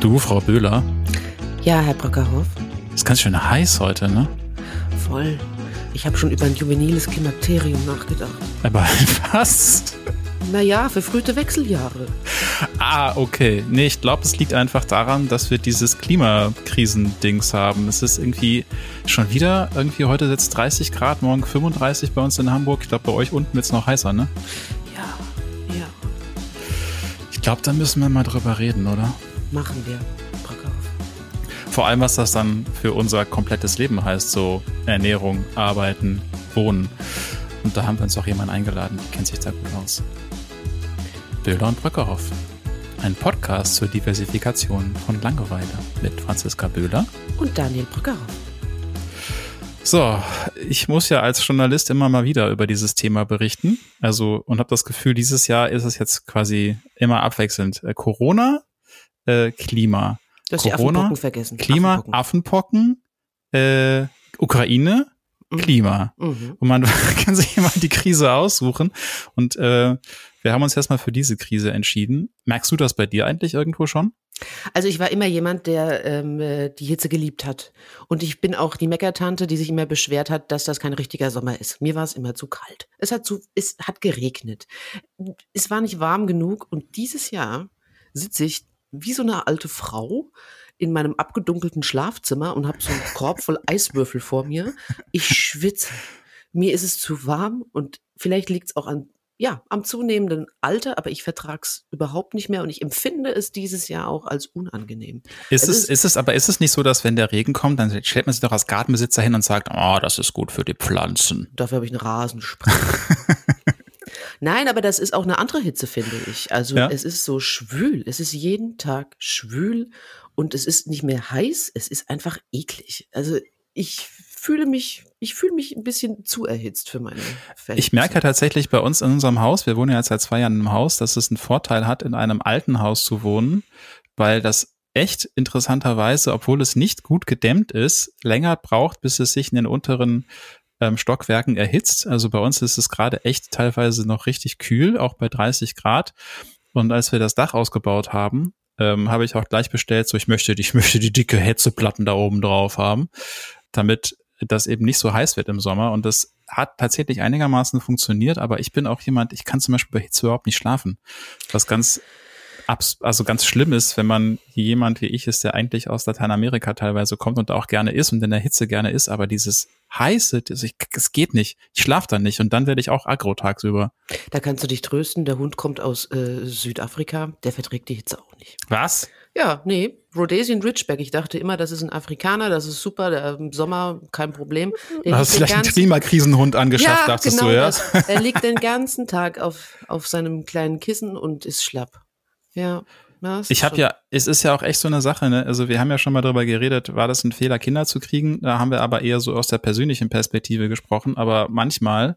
Du, Frau Böhler, Ja, Herr Brockerhoff, ist ganz schön heiß heute, ne? voll. Ich habe schon über ein juveniles Klimakterium nachgedacht. Aber was? Naja, verfrühte Wechseljahre. Ah, okay. Nee, ich glaube, es liegt einfach daran, dass wir dieses Klimakrisendings haben. Es ist irgendwie schon wieder, irgendwie heute sitzt 30 Grad, morgen 35 bei uns in Hamburg. Ich glaube, bei euch unten wird es noch heißer, ne? Ja, ja, Ich glaube, da müssen wir mal drüber reden, oder? Machen wir, Brockerhoff. Vor allem, was das dann für unser komplettes Leben heißt, so Ernährung, Arbeiten, Wohnen. Und da haben wir uns auch jemanden eingeladen, die kennt sich da gut aus. Böhler und Bröckerhoff. Ein Podcast zur Diversifikation von Langeweile mit Franziska Böhler. Und Daniel Brockerhoff. So, ich muss ja als Journalist immer mal wieder über dieses Thema berichten. Also, und habe das Gefühl, dieses Jahr ist es jetzt quasi immer abwechselnd. Äh, Corona, äh, Klima. Du hast die Corona, Affenpocken vergessen. Klima, Affenpocken. Affenpocken, äh, Ukraine, Mhm. Klima. Mhm. Und man kann sich immer die Krise aussuchen. Und äh, wir haben uns erstmal für diese Krise entschieden. Merkst du das bei dir eigentlich irgendwo schon? Also ich war immer jemand, der ähm, äh, die Hitze geliebt hat. Und ich bin auch die Meckertante, die sich immer beschwert hat, dass das kein richtiger Sommer ist. Mir war es immer zu kalt. Es hat zu, es hat geregnet. Es war nicht warm genug. Und dieses Jahr sitze ich wie so eine alte Frau in meinem abgedunkelten Schlafzimmer und habe so einen Korb voll Eiswürfel vor mir. Ich schwitze. Mir ist es zu warm und vielleicht liegt es auch an ja, am zunehmenden Alter, aber ich vertrag's überhaupt nicht mehr und ich empfinde es dieses Jahr auch als unangenehm. Ist Es es, ist- ist es, aber ist es nicht so, dass wenn der Regen kommt, dann stellt man sich doch als Gartenbesitzer hin und sagt, oh, das ist gut für die Pflanzen. Dafür habe ich einen Rasenspray. Nein, aber das ist auch eine andere Hitze, finde ich. Also Ja. es ist so schwül. Es ist jeden Tag schwül und es ist nicht mehr heiß. Es ist einfach eklig. Also ich fühle mich, ich fühle mich ein bisschen zu erhitzt für meine Verhältnisse. Ich merke tatsächlich bei uns in unserem Haus, wir wohnen ja jetzt seit zwei Jahren im Haus, dass es einen Vorteil hat, in einem alten Haus zu wohnen, weil das echt interessanterweise, obwohl es nicht gut gedämmt ist, länger braucht, bis es sich in den unteren ähm, Stockwerken erhitzt. Also bei uns ist es gerade echt teilweise noch richtig kühl, auch bei 30 Grad. Und als wir das Dach ausgebaut haben, ähm, habe ich auch gleich bestellt, so ich möchte, ich möchte die dicke Hetzeplatten da oben drauf haben, damit das eben nicht so heiß wird im Sommer. Und das hat tatsächlich einigermaßen funktioniert, aber ich bin auch jemand, ich kann zum Beispiel bei Hitze überhaupt nicht schlafen. Was ganz abs also ganz schlimm ist, wenn man jemand wie ich ist, der eigentlich aus Lateinamerika teilweise kommt und auch gerne ist und in der Hitze gerne ist, aber dieses heiße, es geht nicht. Ich schlafe dann nicht und dann werde ich auch aggro tagsüber. Da kannst du dich trösten. Der Hund kommt aus äh, Südafrika. Der verträgt die Hitze auch nicht. Was? Ja, nee, Rhodesian Ridgeback. Ich dachte immer, das ist ein Afrikaner, das ist super, der, im Sommer kein Problem. Der Du hast vielleicht einen Klimakrisenhund angeschafft, ja, dachtest genau du, ja? das. Er liegt den ganzen Tag auf, auf seinem kleinen Kissen und ist schlapp. Ja. Es Ich habe ja, es ist ja auch echt so eine Sache, ne? Also wir haben ja schon mal darüber geredet, war das ein Fehler, Kinder zu kriegen? Da haben wir aber eher so aus der persönlichen Perspektive gesprochen. Aber manchmal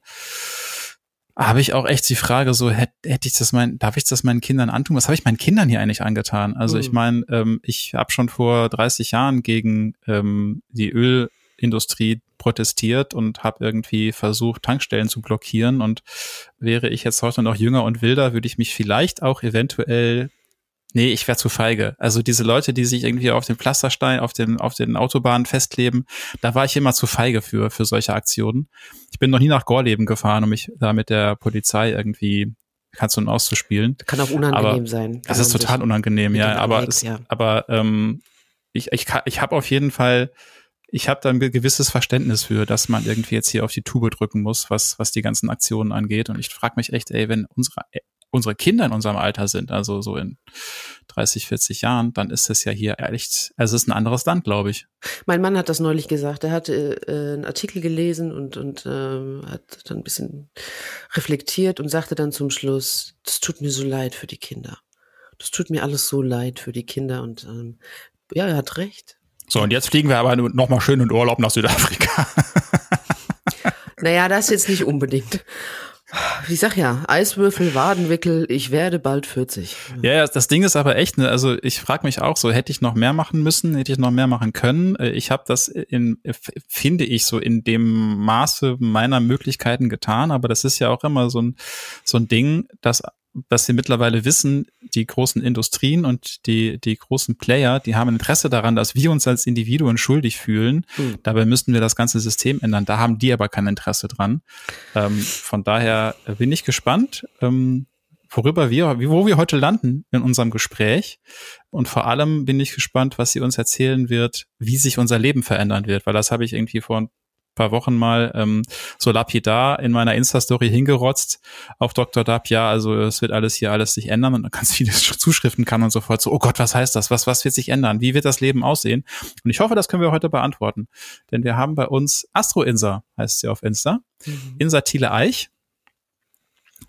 habe ich auch echt die Frage, so hätte hätt ich das mein, darf ich das meinen Kindern antun? Was habe ich meinen Kindern hier eigentlich angetan? Also ich Mhm. meine, ähm, ich habe schon vor 30 Jahren gegen ähm, die Ölindustrie protestiert und habe irgendwie versucht, Tankstellen zu blockieren. Und wäre ich jetzt heute noch jünger und wilder, würde ich mich vielleicht auch eventuell Nee, ich wäre zu feige. Also diese Leute, die sich irgendwie auf den Pflasterstein, auf den, auf den Autobahnen festkleben, da war ich immer zu feige für, für solche Aktionen. Ich bin noch nie nach Gorleben gefahren, um mich da mit der Polizei irgendwie kannst du auszuspielen. Kann auch unangenehm aber sein. Das ist total unangenehm, ja. Aber, anlegt, es, ja. aber ähm, ich, ich, ich habe auf jeden Fall, ich habe da ein gewisses Verständnis für, dass man irgendwie jetzt hier auf die Tube drücken muss, was, was die ganzen Aktionen angeht. Und ich frage mich echt, ey, wenn unsere, unsere Kinder in unserem Alter sind, also so in 30, 40 Jahren, dann ist es ja hier echt, also es ist ein anderes Land, glaube ich. Mein Mann hat das neulich gesagt. Er hat äh, einen Artikel gelesen und, und ähm, hat dann ein bisschen reflektiert und sagte dann zum Schluss, das tut mir so leid für die Kinder. Das tut mir alles so leid für die Kinder. Und ähm, ja, er hat recht. So, und jetzt fliegen wir aber noch mal schön in Urlaub nach Südafrika. Naja, das jetzt nicht unbedingt. Ich sag ja, Eiswürfel, Wadenwickel, ich werde bald 40. Ja, ja, das Ding ist aber echt, ne, also ich frage mich auch so, hätte ich noch mehr machen müssen, hätte ich noch mehr machen können. Äh, Ich habe das in, f- finde ich, so in dem Maße meiner Möglichkeiten getan, aber das ist ja auch immer so ein, so ein Ding, dass dass sie mittlerweile wissen, die großen Industrien und die, die großen Player, die haben Interesse daran, dass wir uns als Individuen schuldig fühlen. Mhm. Dabei müssten wir das ganze System ändern. Da haben die aber kein Interesse dran. Ähm, von daher bin ich gespannt, ähm, worüber wir, wo wir heute landen in unserem Gespräch. Und vor allem bin ich gespannt, was sie uns erzählen wird, wie sich unser Leben verändern wird, weil das habe ich irgendwie vor paar Wochen mal ähm, so lapidar in meiner Insta-Story hingerotzt auf Dr. Dab, ja, also es wird alles hier alles sich ändern und ganz viele Zuschriften kann und sofort so, oh Gott, was heißt das? Was, was wird sich ändern? Wie wird das Leben aussehen? Und ich hoffe, das können wir heute beantworten. Denn wir haben bei uns Astro Insa, heißt sie auf Insta. Mhm. Insa Thiele Eich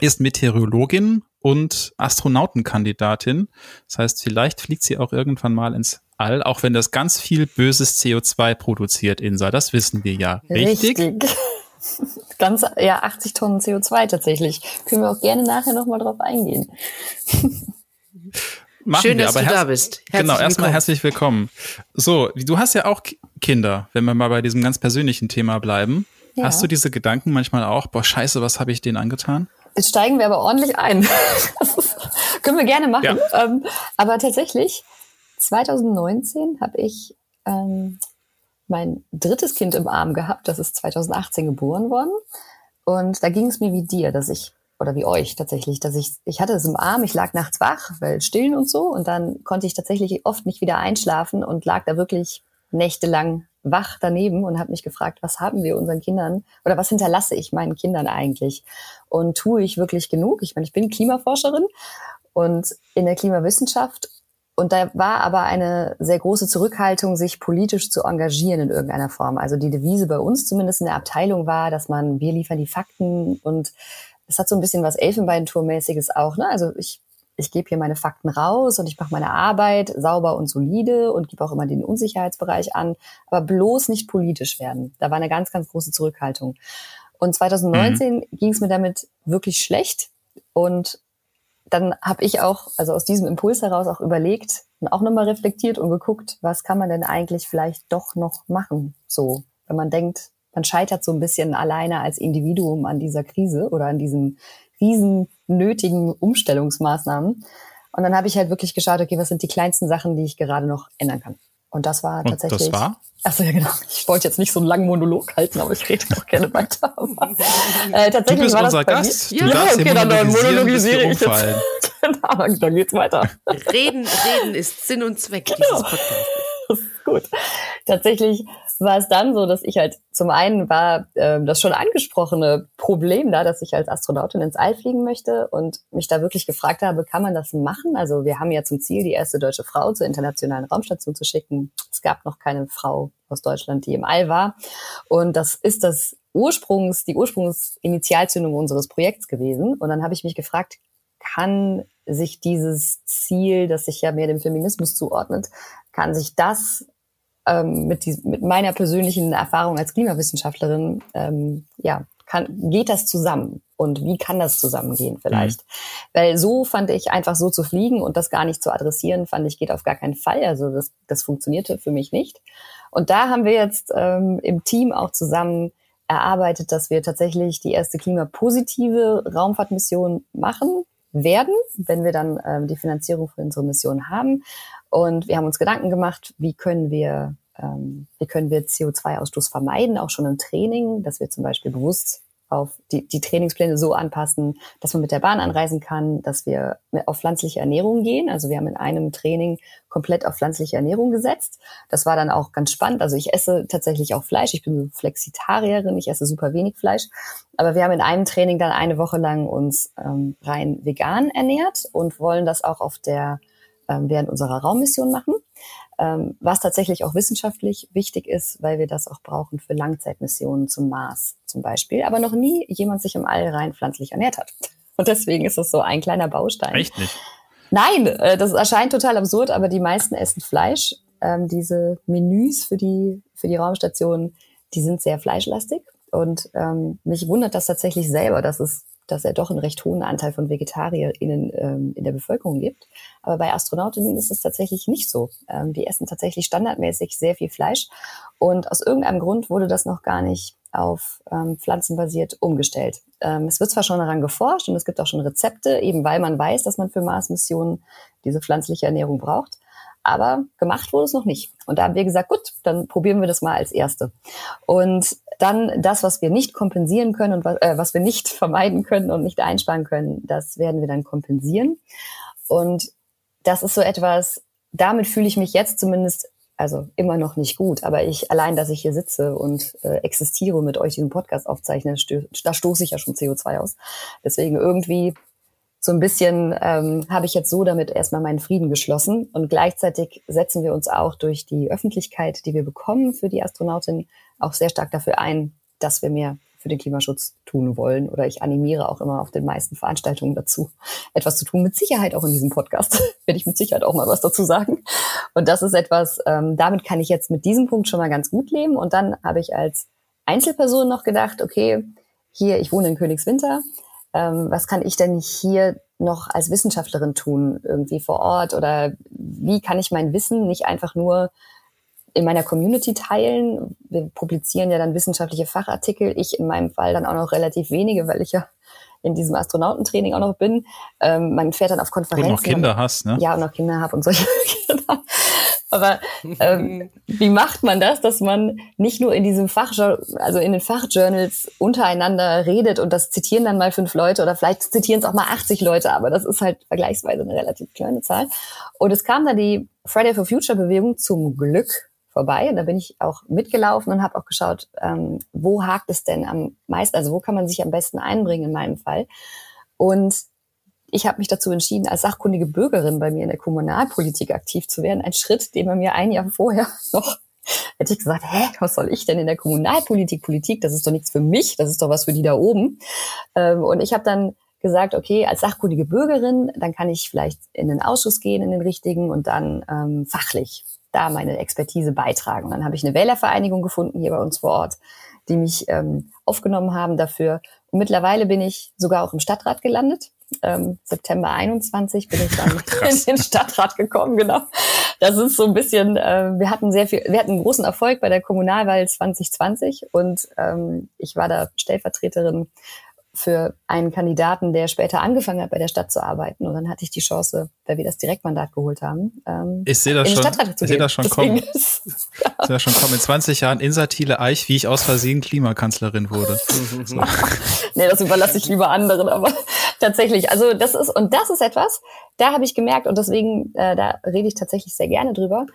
ist Meteorologin und Astronautenkandidatin. Das heißt, vielleicht fliegt sie auch irgendwann mal ins All, auch wenn das ganz viel böses CO2 produziert, Insa. Das wissen wir ja. Richtig? Richtig. ganz, ja, 80 Tonnen CO2 tatsächlich. Können wir auch gerne nachher nochmal drauf eingehen. Machen Schön, wir, dass du da bist. Herzlich genau, erstmal herzlich willkommen. So, du hast ja auch Kinder, wenn wir mal bei diesem ganz persönlichen Thema bleiben. Ja. Hast du diese Gedanken manchmal auch, boah, scheiße, was habe ich denen angetan? Jetzt steigen wir aber ordentlich ein. Ist, können wir gerne machen. Ja. Ähm, aber tatsächlich, 2019 habe ich ähm, mein drittes Kind im Arm gehabt. Das ist 2018 geboren worden. Und da ging es mir wie dir, dass ich, oder wie euch tatsächlich, dass ich, ich hatte es im Arm, ich lag nachts wach, weil stillen und so. Und dann konnte ich tatsächlich oft nicht wieder einschlafen und lag da wirklich nächtelang wach daneben und habe mich gefragt, was haben wir unseren Kindern oder was hinterlasse ich meinen Kindern eigentlich? Und tue ich wirklich genug? Ich meine, ich bin Klimaforscherin und in der Klimawissenschaft und da war aber eine sehr große Zurückhaltung, sich politisch zu engagieren in irgendeiner Form. Also die Devise bei uns zumindest in der Abteilung war, dass man, wir liefern die Fakten und es hat so ein bisschen was Elfenbeinturmäßiges auch. Ne? Also ich ich gebe hier meine Fakten raus und ich mache meine Arbeit sauber und solide und gebe auch immer den Unsicherheitsbereich an, aber bloß nicht politisch werden. Da war eine ganz, ganz große Zurückhaltung. Und 2019 mhm. ging es mir damit wirklich schlecht und dann habe ich auch, also aus diesem Impuls heraus auch überlegt und auch nochmal reflektiert und geguckt, was kann man denn eigentlich vielleicht doch noch machen, so, wenn man denkt, man scheitert so ein bisschen alleine als Individuum an dieser Krise oder an diesem riesen nötigen Umstellungsmaßnahmen. Und dann habe ich halt wirklich geschaut, okay, was sind die kleinsten Sachen, die ich gerade noch ändern kann. Und das war tatsächlich. Und das war? Achso, ja, genau. Ich wollte jetzt nicht so einen langen Monolog halten, aber ich rede auch gerne weiter. äh, tatsächlich du bist war unser Gast. Du ja, darfst okay, dann, dann monologisiere ich jetzt. genau, dann geht's weiter. Reden, reden ist Sinn und Zweck genau. dieses Podcasts. Gut. Tatsächlich war es dann so, dass ich halt zum einen war äh, das schon angesprochene Problem da, dass ich als Astronautin ins All fliegen möchte und mich da wirklich gefragt habe, kann man das machen? Also wir haben ja zum Ziel, die erste deutsche Frau zur internationalen Raumstation zu schicken. Es gab noch keine Frau aus Deutschland, die im All war. Und das ist das Ursprungs, die Ursprungsinitialzündung unseres Projekts gewesen. Und dann habe ich mich gefragt, kann sich dieses Ziel, das sich ja mehr dem Feminismus zuordnet, kann sich das ähm, mit, die, mit meiner persönlichen Erfahrung als Klimawissenschaftlerin, ähm, ja, kann, geht das zusammen? Und wie kann das zusammengehen vielleicht? Mhm. Weil so fand ich einfach so zu fliegen und das gar nicht zu adressieren, fand ich geht auf gar keinen Fall. Also das, das funktionierte für mich nicht. Und da haben wir jetzt ähm, im Team auch zusammen erarbeitet, dass wir tatsächlich die erste klimapositive Raumfahrtmission machen werden, wenn wir dann ähm, die Finanzierung für unsere Mission haben. Und wir haben uns Gedanken gemacht, wie können wir, ähm, wie können wir CO2-Ausstoß vermeiden, auch schon im Training, dass wir zum Beispiel bewusst auf die, die Trainingspläne so anpassen, dass man mit der Bahn anreisen kann, dass wir auf pflanzliche Ernährung gehen. Also wir haben in einem Training komplett auf pflanzliche Ernährung gesetzt. Das war dann auch ganz spannend. Also ich esse tatsächlich auch Fleisch. Ich bin Flexitarierin. Ich esse super wenig Fleisch. Aber wir haben in einem Training dann eine Woche lang uns ähm, rein vegan ernährt und wollen das auch auf der ähm, während unserer Raummission machen, was tatsächlich auch wissenschaftlich wichtig ist, weil wir das auch brauchen für Langzeitmissionen zum Mars zum Beispiel. Aber noch nie jemand sich im All rein pflanzlich ernährt hat. Und deswegen ist es so ein kleiner Baustein. Echt nicht? Nein, äh, das erscheint total absurd, aber die meisten essen Fleisch. Ähm, diese Menüs für die, für die Raumstation, die sind sehr fleischlastig. Und ähm, mich wundert das tatsächlich selber, dass es dass er doch einen recht hohen Anteil von VegetarierInnen ähm, in der Bevölkerung gibt. Aber bei Astronautinnen ist es tatsächlich nicht so. Ähm, die essen tatsächlich standardmäßig sehr viel Fleisch. Und aus irgendeinem Grund wurde das noch gar nicht auf ähm, pflanzenbasiert umgestellt. Ähm, es wird zwar schon daran geforscht und es gibt auch schon Rezepte, eben weil man weiß, dass man für Mars-Missionen diese pflanzliche Ernährung braucht. Aber gemacht wurde es noch nicht. Und da haben wir gesagt, gut, dann probieren wir das mal als Erste. Und dann das, was wir nicht kompensieren können und was, äh, was wir nicht vermeiden können und nicht einsparen können, das werden wir dann kompensieren. Und das ist so etwas, damit fühle ich mich jetzt zumindest also immer noch nicht gut, aber ich allein, dass ich hier sitze und äh, existiere mit euch diesen Podcast aufzeichne, da stoße ich ja schon CO2 aus. Deswegen irgendwie so ein bisschen ähm, habe ich jetzt so damit erstmal meinen Frieden geschlossen und gleichzeitig setzen wir uns auch durch die Öffentlichkeit, die wir bekommen für die Astronautin, auch sehr stark dafür ein, dass wir mehr für den Klimaschutz tun wollen. Oder ich animiere auch immer auf den meisten Veranstaltungen dazu, etwas zu tun. Mit Sicherheit auch in diesem Podcast werde ich mit Sicherheit auch mal was dazu sagen. Und das ist etwas, ähm, damit kann ich jetzt mit diesem Punkt schon mal ganz gut leben. Und dann habe ich als Einzelperson noch gedacht, okay, hier, ich wohne in Königswinter, ähm, was kann ich denn hier noch als Wissenschaftlerin tun, irgendwie vor Ort? Oder wie kann ich mein Wissen nicht einfach nur in meiner Community teilen? Wir publizieren ja dann wissenschaftliche Fachartikel. Ich in meinem Fall dann auch noch relativ wenige, weil ich ja in diesem Astronautentraining auch noch bin. Ähm, man fährt dann auf Konferenzen. Und noch Kinder hast, ne? Ja, und noch Kinder habe und solche Kinder. Aber ähm, wie macht man das, dass man nicht nur in diesem Fach, also in den Fachjournals untereinander redet und das zitieren dann mal fünf Leute oder vielleicht zitieren es auch mal 80 Leute, aber das ist halt vergleichsweise eine relativ kleine Zahl. Und es kam da die Friday for Future Bewegung zum Glück vorbei. Und da bin ich auch mitgelaufen und habe auch geschaut, ähm, wo hakt es denn am meisten, also wo kann man sich am besten einbringen in meinem Fall. Und ich habe mich dazu entschieden, als sachkundige Bürgerin bei mir in der Kommunalpolitik aktiv zu werden. Ein Schritt, den man mir ein Jahr vorher noch hätte ich gesagt, hä, was soll ich denn in der Kommunalpolitik? Politik, das ist doch nichts für mich, das ist doch was für die da oben. Ähm, und ich habe dann gesagt, okay, als sachkundige Bürgerin, dann kann ich vielleicht in den Ausschuss gehen, in den richtigen und dann ähm, fachlich da meine Expertise beitragen. Und dann habe ich eine Wählervereinigung gefunden hier bei uns vor Ort, die mich ähm, aufgenommen haben dafür. Und mittlerweile bin ich sogar auch im Stadtrat gelandet. Ähm, September 21 bin ich dann in den Stadtrat gekommen, genau. Das ist so ein bisschen, äh, wir hatten sehr viel, wir hatten einen großen Erfolg bei der Kommunalwahl 2020 und ähm, ich war da Stellvertreterin für einen Kandidaten, der später angefangen hat, bei der Stadt zu arbeiten. Und dann hatte ich die Chance, weil wir das Direktmandat geholt haben, ähm, ich sehe das schon, ich sehe das schon kommen. Ist, ja. Ich sehe das schon kommen. In 20 Jahren Insatile Eich, wie ich aus Versehen Klimakanzlerin wurde. nee, das überlasse ich lieber anderen, aber tatsächlich. Also das ist, und das ist etwas, da habe ich gemerkt, und deswegen, äh, da rede ich tatsächlich sehr gerne drüber,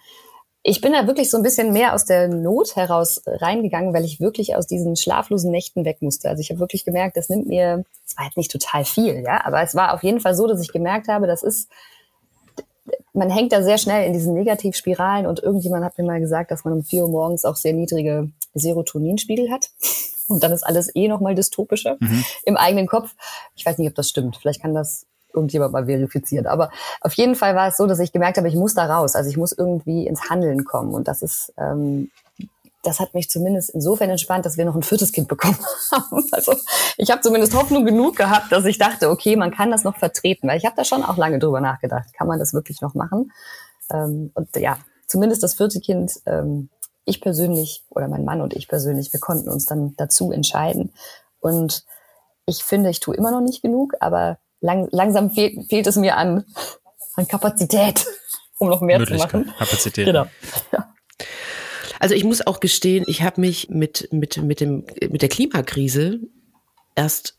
ich bin da wirklich so ein bisschen mehr aus der Not heraus reingegangen, weil ich wirklich aus diesen schlaflosen Nächten weg musste. Also ich habe wirklich gemerkt, das nimmt mir, es war jetzt nicht total viel, ja, aber es war auf jeden Fall so, dass ich gemerkt habe, das ist, man hängt da sehr schnell in diesen Negativspiralen und irgendjemand hat mir mal gesagt, dass man um vier Uhr morgens auch sehr niedrige Serotoninspiegel hat. Und dann ist alles eh nochmal dystopischer mhm. im eigenen Kopf. Ich weiß nicht, ob das stimmt. Vielleicht kann das irgendjemand mal verifiziert. Aber auf jeden Fall war es so, dass ich gemerkt habe, ich muss da raus. Also ich muss irgendwie ins Handeln kommen. Und das ist, ähm, das hat mich zumindest insofern entspannt, dass wir noch ein viertes Kind bekommen haben. Also ich habe zumindest Hoffnung genug gehabt, dass ich dachte, okay, man kann das noch vertreten. Weil ich habe da schon auch lange drüber nachgedacht. Kann man das wirklich noch machen? Ähm, und ja, zumindest das vierte Kind, ähm, ich persönlich oder mein Mann und ich persönlich, wir konnten uns dann dazu entscheiden. Und ich finde, ich tue immer noch nicht genug, aber lang, langsam fehl, fehlt es mir an, an Kapazität, um noch mehr zu machen. Kapazität. Genau. Ja. Also ich muss auch gestehen, ich habe mich mit, mit, mit, dem, mit der Klimakrise erst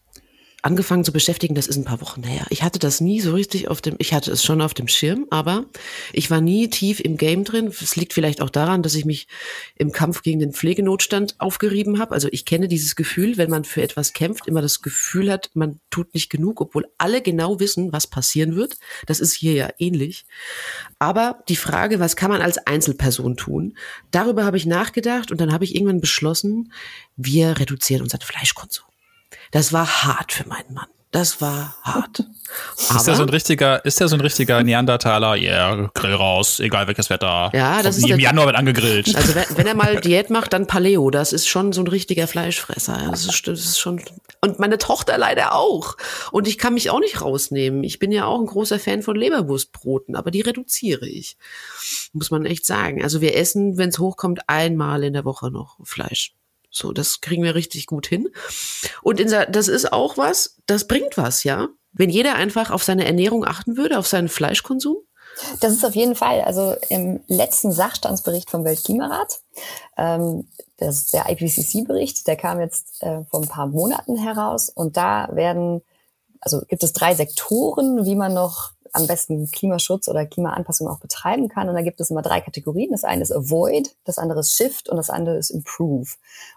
angefangen zu beschäftigen, das ist ein paar Wochen her. Ich hatte das nie so richtig auf dem, ich hatte es schon auf dem Schirm, aber ich war nie tief im Game drin. Es liegt vielleicht auch daran, dass ich mich im Kampf gegen den Pflegenotstand aufgerieben habe. Also ich kenne dieses Gefühl, wenn man für etwas kämpft, immer das Gefühl hat, man tut nicht genug, obwohl alle genau wissen, was passieren wird. Das ist hier ja ähnlich. Aber die Frage, was kann man als Einzelperson tun? Darüber habe ich nachgedacht und dann habe ich irgendwann beschlossen, wir reduzieren unseren Fleischkonsum. Das war hart für meinen Mann. Das war hart. Aber, ist der so ein richtiger, ist der so ein richtiger Neandertaler? Ja, yeah, Grill raus, egal welches Wetter. Ja, das Im ist im Januar wird angegrillt. Also wenn, wenn, er mal Diät macht, dann Paleo. Das ist schon so ein richtiger Fleischfresser. Das ist, das ist schon. Und meine Tochter leider auch. Und ich kann mich auch nicht rausnehmen. Ich bin ja auch ein großer Fan von Leberwurstbroten, aber die reduziere ich. Muss man echt sagen. Also wir essen, wenn es hochkommt, einmal in der Woche noch Fleisch. So, das kriegen wir richtig gut hin. Und in, das ist auch was, das bringt was, ja. Wenn jeder einfach auf seine Ernährung achten würde, auf seinen Fleischkonsum. Das ist auf jeden Fall. Also im letzten Sachstandsbericht vom Weltklimarat, ähm, das ist der IPCC-Bericht, der kam jetzt äh, vor ein paar Monaten heraus und da werden, also gibt es drei Sektoren, wie man noch am besten Klimaschutz oder Klimaanpassung auch betreiben kann. Und da gibt es immer drei Kategorien. Das eine ist Avoid, das andere ist Shift und das andere ist Improve.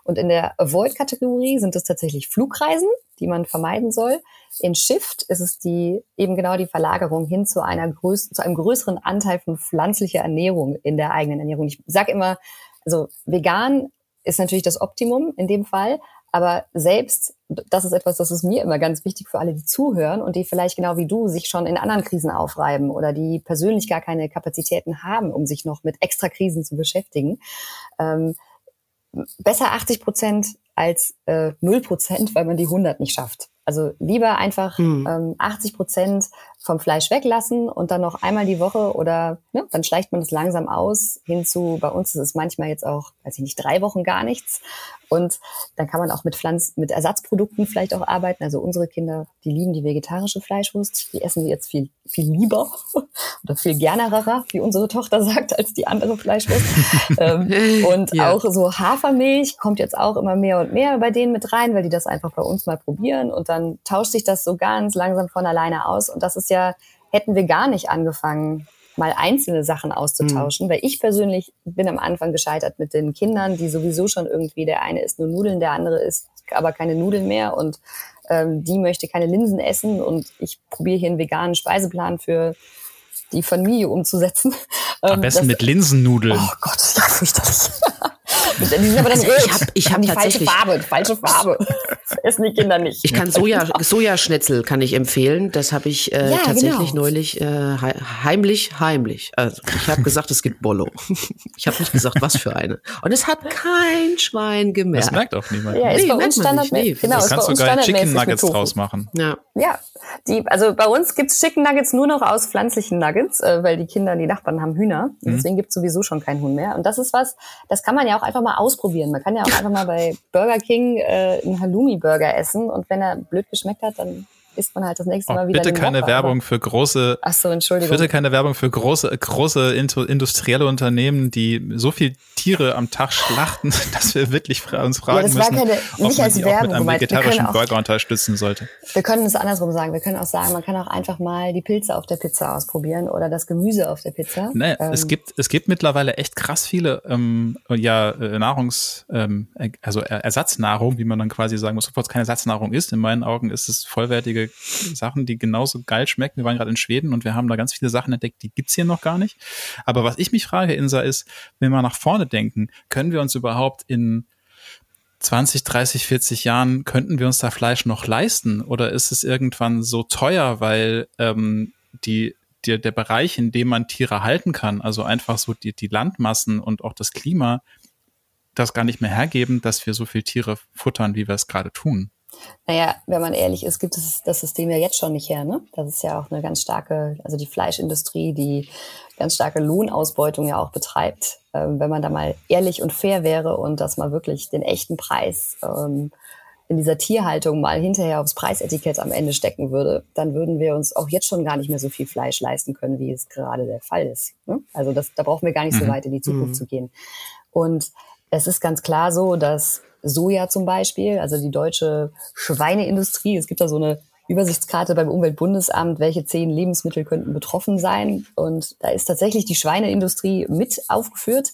Und in der Avoid-Kategorie sind es tatsächlich Flugreisen, die man vermeiden soll. In Shift ist es die eben genau die Verlagerung hin zu einer größ zu einem größeren Anteil von pflanzlicher Ernährung in der eigenen Ernährung. Ich sage immer, also vegan ist natürlich das Optimum in dem Fall, aber selbst, das ist etwas, das ist mir immer ganz wichtig für alle, die zuhören und die vielleicht genau wie du sich schon in anderen Krisen aufreiben oder die persönlich gar keine Kapazitäten haben, um sich noch mit extra Krisen zu beschäftigen. Ähm, besser 80 Prozent als äh, 0 Prozent, weil man die 100 nicht schafft. Also lieber einfach hm. ähm, 80 Prozent vom Fleisch weglassen und dann noch einmal die Woche oder ne, dann schleicht man das langsam aus hinzu. Bei uns ist es manchmal jetzt auch, weiß ich nicht, drei Wochen gar nichts. Und dann kann man auch mit Pflanzen, mit Ersatzprodukten vielleicht auch arbeiten. Also unsere Kinder, die lieben die vegetarische Fleischwurst. Die essen die jetzt viel, viel lieber oder viel gernerer, wie unsere Tochter sagt, als die andere Fleischwurst. ähm, und ja. auch so Hafermilch kommt jetzt auch immer mehr und mehr bei denen mit rein, weil die das einfach bei uns mal probieren. Und dann tauscht sich das so ganz langsam von alleine aus. Und das ist ja, hätten wir gar nicht angefangen, mal einzelne Sachen auszutauschen, mhm. weil ich persönlich bin am Anfang gescheitert mit den Kindern, die sowieso schon irgendwie, der eine isst nur Nudeln, der andere isst aber keine Nudeln mehr und ähm, die möchte keine Linsen essen und ich probiere hier einen veganen Speiseplan für die Familie umzusetzen. Am ähm, besten das, mit Linsennudeln. Oh Gott, ja fürchterlich. Die sind aber dann also rot. Ich habe ich hab die tatsächlich falsche Farbe, falsche Farbe. Essen die Kinder nicht. Ich kann Soja, Sojaschnitzel kann ich empfehlen. Das habe ich äh, ja, tatsächlich genau. neulich äh, heimlich, heimlich. Also ich habe gesagt, es gibt Bollo. Ich habe nicht gesagt, was für eine. Und es hat kein Schwein gemerkt. Das merkt auch niemand. Ja, ist nee, bei uns Standard. Nee, genau, du kannst sogar Chicken Nuggets draus machen. Ja. Ja, die, also bei uns gibt's Chicken Nuggets nur noch aus pflanzlichen Nuggets, äh, weil die Kinder, die Nachbarn haben Hühner. Mhm. Deswegen gibt's sowieso schon kein Huhn mehr. Und das ist was, das kann man ja auch einfach mal ausprobieren. Man kann ja auch einfach mal bei Burger King äh, einen Halloumi-Burger essen und wenn er blöd geschmeckt hat, dann isst man halt das nächste Mal oh, wieder. Bitte keine Woche, Werbung für große. Ach so, Entschuldigung. Bitte keine Werbung für große, große industrielle Unternehmen, die so viel Tiere am Tag schlachten, dass wir wirklich uns fragen ja, das müssen, keine, nicht ob man als die Werbung, auch mit einem vegetarischen auch, Burger unterstützen sollte. Wir können es andersrum sagen. Wir können auch sagen, man kann auch einfach mal die Pilze auf der Pizza ausprobieren oder das Gemüse auf der Pizza. Nee, ähm, es gibt es gibt mittlerweile echt krass viele ähm, ja äh, Nahrungs ähm, also Ersatznahrung, wie man dann quasi sagen muss, obwohl es keine Ersatznahrung ist. In meinen Augen ist es vollwertige Sachen, die genauso geil schmecken. Wir waren gerade in Schweden und wir haben da ganz viele Sachen entdeckt, die gibt's hier noch gar nicht. Aber was ich mich frage, Insa, ist, wenn wir nach vorne denken, können wir uns überhaupt in 20, 30, 40 Jahren, könnten wir uns da Fleisch noch leisten? Oder ist es irgendwann so teuer, weil ähm, die der, der Bereich, in dem man Tiere halten kann, also einfach so die, die Landmassen und auch das Klima, das gar nicht mehr hergeben, dass wir so viel Tiere futtern, wie wir es gerade tun. Naja, wenn man ehrlich ist, gibt es das System ja jetzt schon nicht her. Ne? Das ist ja auch eine ganz starke, also die Fleischindustrie, die ganz starke Lohnausbeutung ja auch betreibt. Ähm, wenn man da mal ehrlich und fair wäre und dass man wirklich den echten Preis ähm, in dieser Tierhaltung mal hinterher aufs Preisetikett am Ende stecken würde, dann würden wir uns auch jetzt schon gar nicht mehr so viel Fleisch leisten können, wie es gerade der Fall ist. Ne? Also das, da brauchen wir gar nicht mhm. so weit in die Zukunft mhm. zu gehen. Und es ist ganz klar so, dass Soja zum Beispiel, also die deutsche Schweineindustrie. Es gibt da so eine Übersichtskarte beim Umweltbundesamt, welche zehn Lebensmittel könnten betroffen sein. Und da ist tatsächlich die Schweineindustrie mit aufgeführt,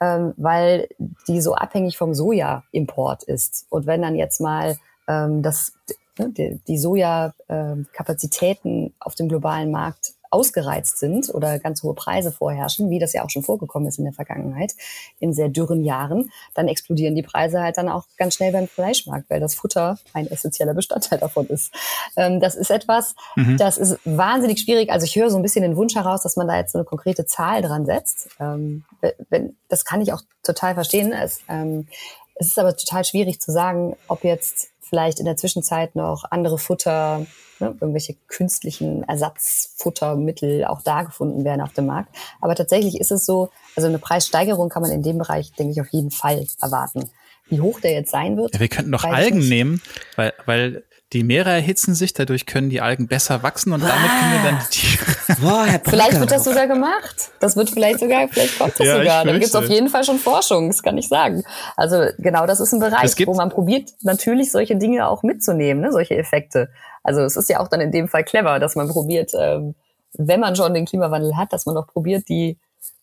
ähm, weil die so abhängig vom Sojaimport ist. Und wenn dann jetzt mal ähm, das, ne, die, die Sojakapazitäten auf dem globalen Markt ausgereizt sind oder ganz hohe Preise vorherrschen, wie das ja auch schon vorgekommen ist in der Vergangenheit, in sehr dürren Jahren, dann explodieren die Preise halt dann auch ganz schnell beim Fleischmarkt, weil das Futter ein essentieller Bestandteil davon ist. Ähm, das ist etwas, mhm. das ist wahnsinnig schwierig. Also ich höre so ein bisschen den Wunsch heraus, dass man da jetzt so eine konkrete Zahl dran setzt. Ähm, wenn, das kann ich auch total verstehen. Es, ähm, es ist aber total schwierig zu sagen, ob jetzt vielleicht in der Zwischenzeit noch andere Futter ne, irgendwelche künstlichen Ersatzfuttermittel auch da gefunden werden auf dem Markt. Aber tatsächlich ist es so, also eine Preissteigerung kann man in dem Bereich, denke ich, auf jeden Fall erwarten. Wie hoch der jetzt sein wird. Ja, wir könnten doch Algen nehmen, weil, weil die Meere erhitzen sich, dadurch können die Algen besser wachsen und damit können wir dann die Tiere. Boah, Herr vielleicht wird das sogar gemacht. Das wird vielleicht sogar, vielleicht kommt das ja, sogar. Dann gibt es auf jeden Fall schon Forschung, das kann ich sagen. Also genau, das ist ein Bereich, wo man probiert, natürlich solche Dinge auch mitzunehmen, ne, solche Effekte. Also es ist ja auch dann in dem Fall clever, dass man probiert, ähm, wenn man schon den Klimawandel hat, dass man auch probiert, die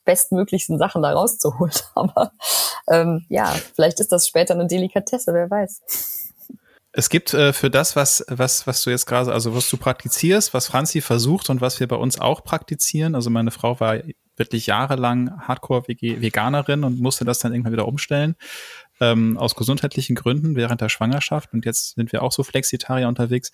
bestmöglichsten Sachen da rauszuholen. Aber ähm, ja, vielleicht ist das später eine Delikatesse, wer weiß. Es gibt äh, für das, was, was, was du jetzt gerade, also was du praktizierst, was Franzi versucht und was wir bei uns auch praktizieren. Also meine Frau war wirklich jahrelang Hardcore-Veganerin und musste das dann irgendwann wieder umstellen. Ähm, aus gesundheitlichen Gründen während der Schwangerschaft. Und jetzt sind wir auch so Flexitarier unterwegs.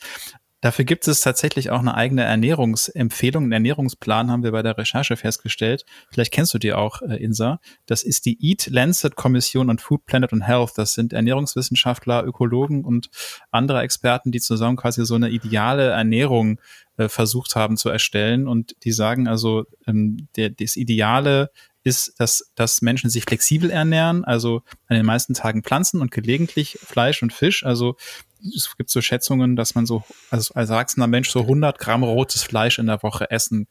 Dafür gibt es tatsächlich auch eine eigene Ernährungsempfehlung, einen Ernährungsplan haben wir bei der Recherche festgestellt. Vielleicht kennst du die auch, äh, Insa. Das ist die Eat Lancet Kommission und Food Planet und Health. Das sind Ernährungswissenschaftler, Ökologen und andere Experten, die zusammen quasi so eine ideale Ernährung äh, versucht haben zu erstellen. Und die sagen also, ähm, der, das Ideale ist, dass, dass Menschen sich flexibel ernähren, also an den meisten Tagen Pflanzen und gelegentlich Fleisch und Fisch. Also es gibt so Schätzungen, dass man so als, als erwachsener Mensch so 100 Gramm rotes Fleisch in der Woche essen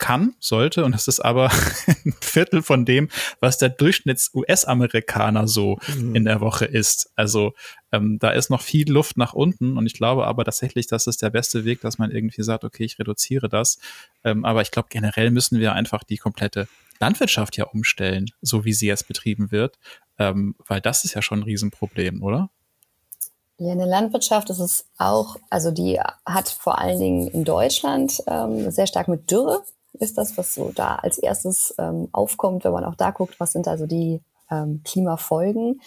kann, sollte. Und das ist aber ein Viertel von dem, was der Durchschnitts-US-Amerikaner so mhm. in der Woche isst. Also ähm, da ist noch viel Luft nach unten. Und ich glaube aber tatsächlich, das ist der beste Weg, dass man irgendwie sagt, okay, ich reduziere das. Ähm, aber ich glaube, generell müssen wir einfach die komplette Landwirtschaft ja umstellen, so wie sie jetzt betrieben wird. Ähm, weil das ist ja schon ein Riesenproblem, oder? Ja, in der Landwirtschaft ist es auch, also die hat vor allen Dingen in Deutschland ähm, sehr stark mit Dürre, ist das, was so da als erstes ähm, aufkommt, wenn man auch da guckt, was sind also die ähm, Klimafolgen.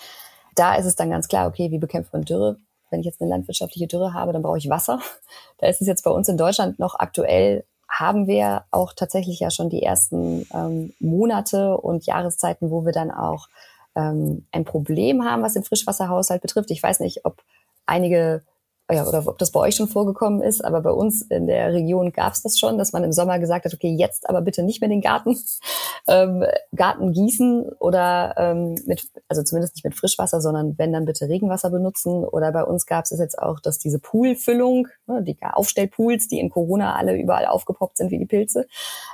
Da ist es dann ganz klar, okay, wie bekämpft man Dürre? Wenn ich jetzt eine landwirtschaftliche Dürre habe, dann brauche ich Wasser. Da ist es jetzt bei uns in Deutschland noch aktuell, haben wir auch tatsächlich ja schon die ersten ähm, Monate und Jahreszeiten, wo wir dann auch ähm, ein Problem haben, was den Frischwasserhaushalt betrifft. Ich weiß nicht, ob einige ja, oder ob das bei euch schon vorgekommen ist, aber bei uns in der Region gab es das schon, dass man im Sommer gesagt hat, okay, jetzt aber bitte nicht mehr den Garten, ähm, Garten gießen oder ähm, mit, also zumindest nicht mit Frischwasser, sondern wenn dann bitte Regenwasser benutzen. Oder bei uns gab es jetzt auch, dass diese Poolfüllung, ne, die Aufstellpools, die in Corona alle überall aufgepoppt sind wie die Pilze,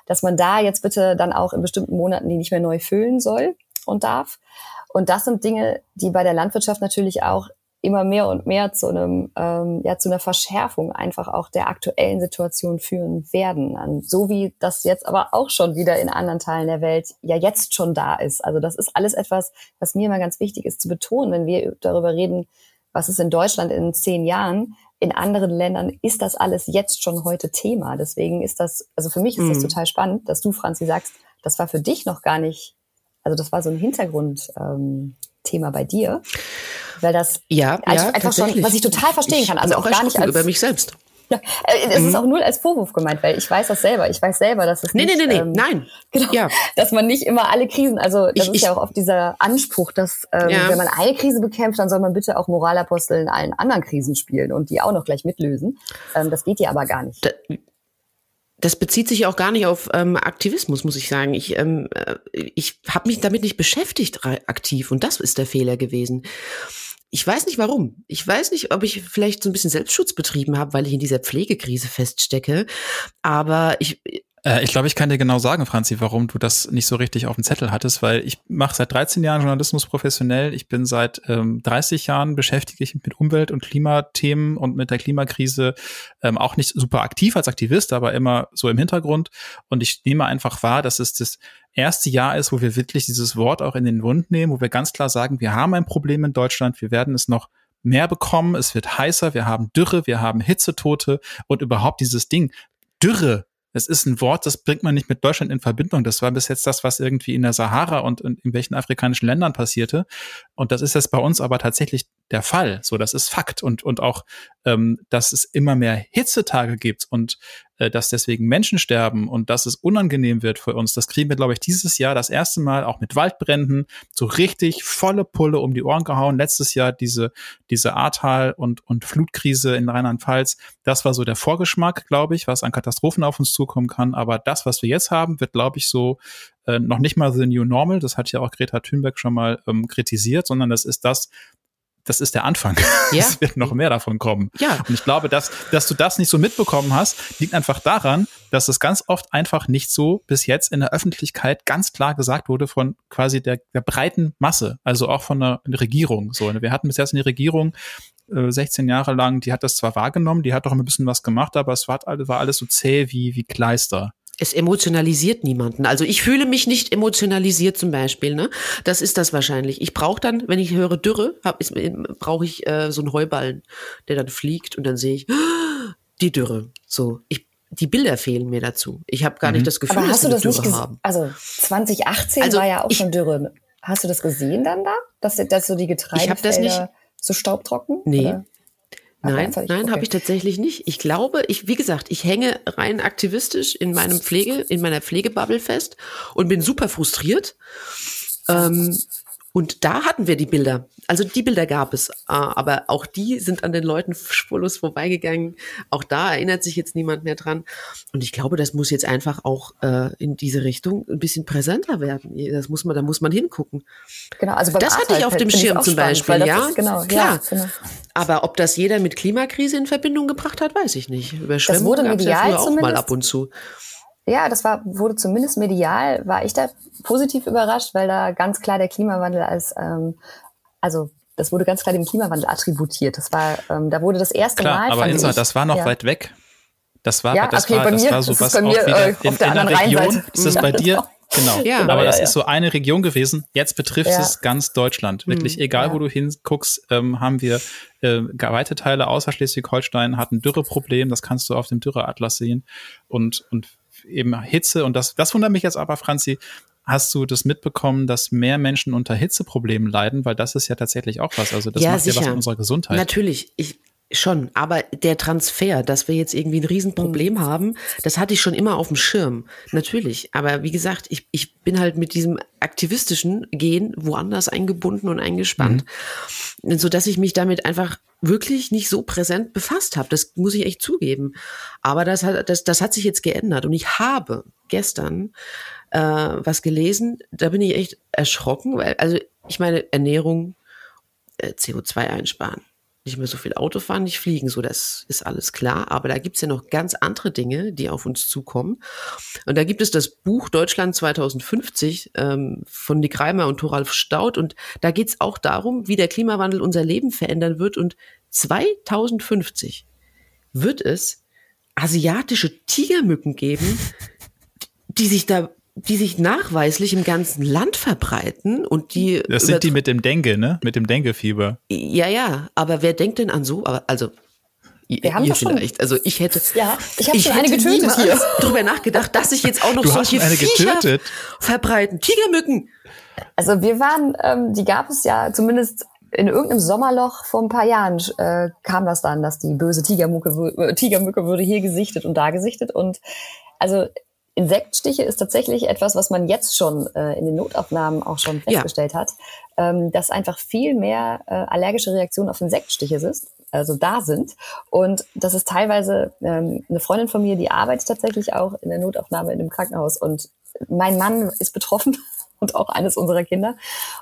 dass man da jetzt bitte dann auch in bestimmten Monaten die nicht mehr neu füllen soll und darf. Und das sind Dinge, die bei der Landwirtschaft natürlich auch immer mehr und mehr zu einem ähm, ja zu einer Verschärfung einfach auch der aktuellen Situation führen werden. An, so wie das jetzt aber auch schon wieder in anderen Teilen der Welt ja jetzt schon da ist. Also das ist alles etwas, was mir immer ganz wichtig ist zu betonen, wenn wir darüber reden, was ist in Deutschland in zehn Jahren. In anderen Ländern ist das alles jetzt schon heute Thema. Deswegen ist das, also für mich ist mhm. das total spannend, dass du, Franzi, sagst, das war für dich noch gar nicht, also das war so ein Hintergrund. Ähm, Thema bei dir, weil das ja, also ja einfach schon, was ich total verstehen kann, also auch, auch gar nicht als über mich selbst. Ja, es mhm. ist auch null als Vorwurf gemeint, weil ich weiß das selber. Ich weiß selber, dass es nee, nicht, nee, nee, ähm, nein, genau, ja. dass man nicht immer alle Krisen, also das ich, ist ja auch oft dieser Anspruch, dass ähm, ja. wenn man eine Krise bekämpft, dann soll man bitte auch Moralapostel in allen anderen Krisen spielen und die auch noch gleich mitlösen. Ähm, das geht ja aber gar nicht. Da, das bezieht sich auch gar nicht auf ähm, Aktivismus, muss ich sagen. Ich, ähm, äh, ich habe mich damit nicht beschäftigt aktiv und das ist der Fehler gewesen. Ich weiß nicht warum. Ich weiß nicht, ob ich vielleicht so ein bisschen Selbstschutz betrieben habe, weil ich in dieser Pflegekrise feststecke. Aber ich, äh, ich glaube, ich kann dir genau sagen, Franzi, warum du das nicht so richtig auf dem Zettel hattest, weil ich mache seit 13 Jahren Journalismus professionell. Ich bin seit ähm, 30 Jahren beschäftigt mit Umwelt- und Klimathemen und mit der Klimakrise ähm, auch nicht super aktiv als Aktivist, aber immer so im Hintergrund. Und ich nehme einfach wahr, dass es das erste Jahr ist, wo wir wirklich dieses Wort auch in den Mund nehmen, wo wir ganz klar sagen, wir haben ein Problem in Deutschland, wir werden es noch mehr bekommen, es wird heißer, wir haben Dürre, wir haben Hitzetote und überhaupt dieses Ding. Dürre es ist ein Wort, das bringt man nicht mit Deutschland in Verbindung. Das war bis jetzt das, was irgendwie in der Sahara und in, welchen afrikanischen Ländern passierte. Und das ist jetzt bei uns aber tatsächlich der Fall. So, das ist Fakt und und auch, ähm, dass es immer mehr Hitzetage gibt und äh, dass deswegen Menschen sterben und dass es unangenehm wird für uns. Das kriegen wir, glaube ich, dieses Jahr das erste Mal auch mit Waldbränden so richtig volle Pulle um die Ohren gehauen. Letztes Jahr diese diese Ahrtal und und Flutkrise in Rheinland-Pfalz. Das war so der Vorgeschmack, glaube ich, was an Katastrophen auf uns zukommen kann. Aber das, was wir jetzt haben, wird, glaube ich, so äh, noch nicht mal the new normal. Das hat ja auch Greta Thunberg schon mal ähm, kritisiert, sondern das ist das, das ist der Anfang. Ja. es wird noch mehr davon kommen. Ja. Und ich glaube, dass, dass du das nicht so mitbekommen hast, liegt einfach daran, dass es ganz oft einfach nicht so bis jetzt in der Öffentlichkeit ganz klar gesagt wurde von quasi der, der breiten Masse, also auch von der Regierung. So, wir hatten bis jetzt eine Regierung, 16 äh, Jahre lang, die hat das zwar wahrgenommen, die hat auch ein bisschen was gemacht, aber es war, war alles so zäh wie, wie Kleister es emotionalisiert niemanden. Also ich fühle mich nicht emotionalisiert zum Beispiel. Ne? Das ist das wahrscheinlich. Ich brauche dann, wenn ich höre Dürre, brauche ich äh, so einen Heuballen, der dann fliegt und dann sehe ich die Dürre. So, ich die Bilder fehlen mir dazu. Ich habe gar mhm. nicht das Gefühl, Aber hast dass du das nicht haben. Also 2018 also war ja auch ich, schon Dürre. Hast du das gesehen dann da, dass, dass so die Getreidefelder so staubtrocken? Nee, oder? Nein, nein, okay. habe ich tatsächlich nicht. Ich glaube, ich, wie gesagt, ich hänge rein aktivistisch in meinem Pflege, in meiner Pflegebubble fest und bin super frustriert. Ähm, und da hatten wir die Bilder. Also die Bilder gab es, ah, aber auch die sind an den Leuten spurlos vorbeigegangen. Auch da erinnert sich jetzt niemand mehr dran. Und ich glaube, das muss jetzt einfach auch äh, in diese Richtung ein bisschen präsenter werden. Das muss man, da muss man hingucken. Genau, also das hatte ich auf dem Schirm zum spannend, Beispiel, ja. Ist, genau, klar. Ja, genau. Aber ob das jeder mit Klimakrise in Verbindung gebracht hat, weiß ich nicht. Überschwemmung das wurde medial ja auch mal ab und zu ja, das war, wurde zumindest medial, war ich da positiv überrascht, weil da ganz klar der Klimawandel als, ähm, also das wurde ganz klar dem Klimawandel attributiert. Das war, ähm, da wurde das erste klar, Mal. Aber Insa, das war noch ja. weit weg. Das war, ja, das okay, war, bei das mir, war so das was bei mir, auch wieder äh, in, in der Region. Ist das bei dir? Genau. Ja, aber das ja, ist so eine Region gewesen. Jetzt betrifft Ja. es ganz Deutschland. Wirklich, Hm, egal ja. wo du hinguckst, ähm, haben wir äh, weite Teile außer Schleswig-Holstein hatten Dürreproblem. Das kannst du auf dem Dürreatlas sehen. Und, und eben Hitze. Und das, das wundert mich jetzt aber, Franzi. Hast du das mitbekommen, dass mehr Menschen unter Hitzeproblemen leiden? Weil das ist ja tatsächlich auch was. Also das Ja, macht ja was sicher. mit unserer Gesundheit. Natürlich, ich schon, aber der Transfer, dass wir jetzt irgendwie ein Riesenproblem Mhm. haben, das hatte ich schon immer auf dem Schirm. Natürlich. Aber wie gesagt, ich, ich bin halt mit diesem aktivistischen Gehen woanders eingebunden und eingespannt, Mhm. so dass ich mich damit einfach wirklich nicht so präsent befasst habe. Das muss ich echt zugeben. Aber das hat, das, das hat sich jetzt geändert. Und ich habe gestern äh, was gelesen, da bin ich echt erschrocken, weil, also ich meine, Ernährung, äh, CO2 einsparen, nicht mehr so viel Auto fahren, nicht fliegen, so das ist alles klar. Aber da gibt's ja noch ganz andere Dinge, die auf uns zukommen. Und da gibt es das Buch Deutschland 2050 ähm, von Nick Reimer und Thoralf Staudt. Und da geht's auch darum, wie der Klimawandel unser Leben verändern wird. Und 2050 wird es asiatische Tigermücken geben, die sich da die sich nachweislich im ganzen Land verbreiten und die das sind die mit dem Dengue, ne? Mit dem Dengue-Fieber. ja, ja, aber wer denkt denn an so? Aber also ihr, Wir haben ihr doch schon- vielleicht. Also ich hätte. Ja, ich habe schon eine hätte getötet hier. Drüber nachgedacht, dass sich jetzt auch noch Du solche schon eine Viecher getötet? verbreiten. Tigermücken. Also wir waren, ähm, die gab es ja zumindest in irgendeinem Sommerloch vor ein paar Jahren äh, kam das dann, dass die böse Tigermücke, Tigermücke würde hier gesichtet und da gesichtet. Und also Insektstiche ist tatsächlich etwas, was man jetzt schon äh, in den Notaufnahmen auch schon Ja. festgestellt hat, ähm, dass einfach viel mehr äh, allergische Reaktionen auf Insektstiche ist, also da sind. Und das ist teilweise ähm, eine Freundin von mir, die arbeitet tatsächlich auch in der Notaufnahme in einem Krankenhaus. Und mein Mann ist betroffen und auch eines unserer Kinder.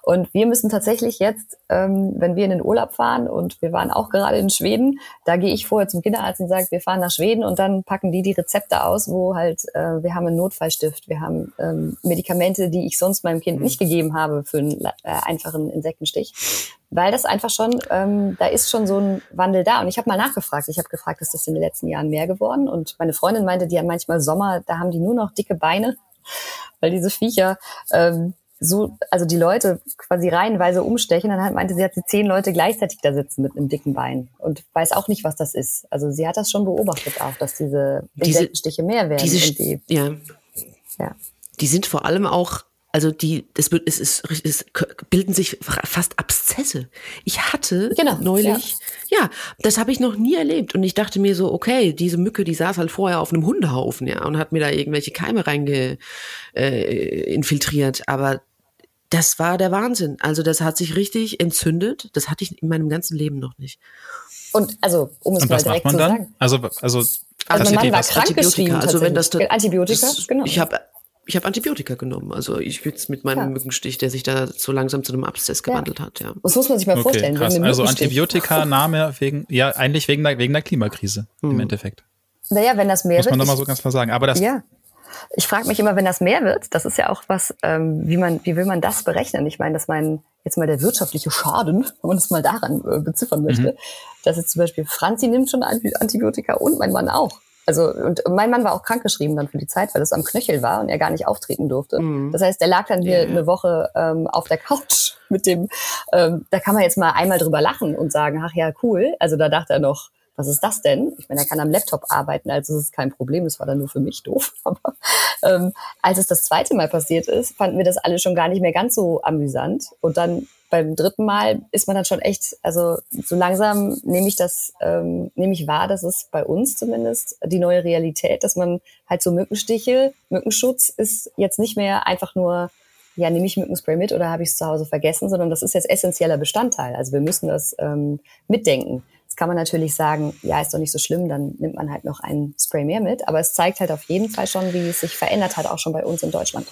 Und wir müssen tatsächlich jetzt, ähm, wenn wir in den Urlaub fahren und wir waren auch gerade in Schweden, da gehe ich vorher zum Kinderarzt und sage, wir fahren nach Schweden und dann packen die die Rezepte aus, wo halt äh, wir haben einen Notfallstift, wir haben ähm, Medikamente, die ich sonst meinem Kind nicht gegeben habe für einen äh, einfachen Insektenstich. Weil das einfach schon, ähm, da ist schon so ein Wandel da. Und ich habe mal nachgefragt. Ich habe gefragt, ist das in den letzten Jahren mehr geworden? Und meine Freundin meinte, die haben manchmal Sommer, da haben die nur noch dicke Beine, weil diese Viecher ähm, so, also die Leute quasi reihenweise umstechen. Dann halt meinte sie, hat sie zehn Leute gleichzeitig da sitzen mit einem dicken Bein und weiß auch nicht, was das ist. Also sie hat das schon beobachtet auch, dass diese Diese- Insektenstiche mehr werden. Diese, die, ja, ja. die sind vor allem auch, Also die, es, wird, es, ist, es bilden sich fast Abszesse. Ich hatte genau, neulich, ja. ja, das habe ich noch nie erlebt. Und ich dachte mir so, okay, diese Mücke, die saß halt vorher auf einem Hundehaufen, ja, und hat mir da irgendwelche Keime reinge äh, infiltriert. Aber das war der Wahnsinn. Also das hat sich richtig entzündet. Das hatte ich in meinem ganzen Leben noch nicht. Und also, um es und mal direkt zu sagen. Also, also, also mein Mann war krank geschrieben. Also wenn das Antibiotika, das, genau. Ich habe ich habe Antibiotika genommen. Also ich jetzt mit meinem ja. Mückenstich, der sich da so langsam zu einem Abszess gewandelt ja. hat. Ja. Das muss man sich mal okay, vorstellen. Krass. Also Antibiotika-Name wegen, ja, eigentlich wegen der, wegen der Klimakrise hm. im Endeffekt. Naja, wenn das mehr muss wird. Muss man doch mal so ganz klar sagen. Aber das, ja. Ich frage mich immer, wenn das mehr wird, das ist ja auch was, ähm, wie man, wie will man das berechnen? Ich meine, dass mein jetzt mal der wirtschaftliche Schaden, wenn man das mal daran äh, beziffern möchte, mhm. dass jetzt zum Beispiel Franzi nimmt schon Antibiotika und mein Mann auch. Also und mein Mann war auch krankgeschrieben dann für die Zeit, weil es am Knöchel war und er gar nicht auftreten durfte. Mhm. Das heißt, er lag dann hier ja. eine Woche ähm, auf der Couch mit dem. Ähm, da kann man jetzt mal einmal drüber lachen und sagen, ach ja, cool. Also da dachte er noch, was ist das denn? Ich meine, er kann am Laptop arbeiten, also es ist kein Problem, das war dann nur für mich doof. Aber ähm, als es das zweite Mal passiert ist, fanden wir das alle schon gar nicht mehr ganz so amüsant. Und dann beim dritten Mal ist man dann schon echt, also so langsam nehme ich das, ähm, nehme ich wahr, dass es bei uns zumindest die neue Realität, dass man halt so Mückenstiche, Mückenschutz ist jetzt nicht mehr einfach nur ja, nehme ich Mückenspray mit oder habe ich es zu Hause vergessen, sondern das ist jetzt essentieller Bestandteil. Also wir müssen das ähm, mitdenken kann man natürlich sagen, ja, ist doch nicht so schlimm, dann nimmt man halt noch einen Spray mehr mit. Aber es zeigt halt auf jeden Fall schon, wie es sich verändert hat, auch schon bei uns in Deutschland.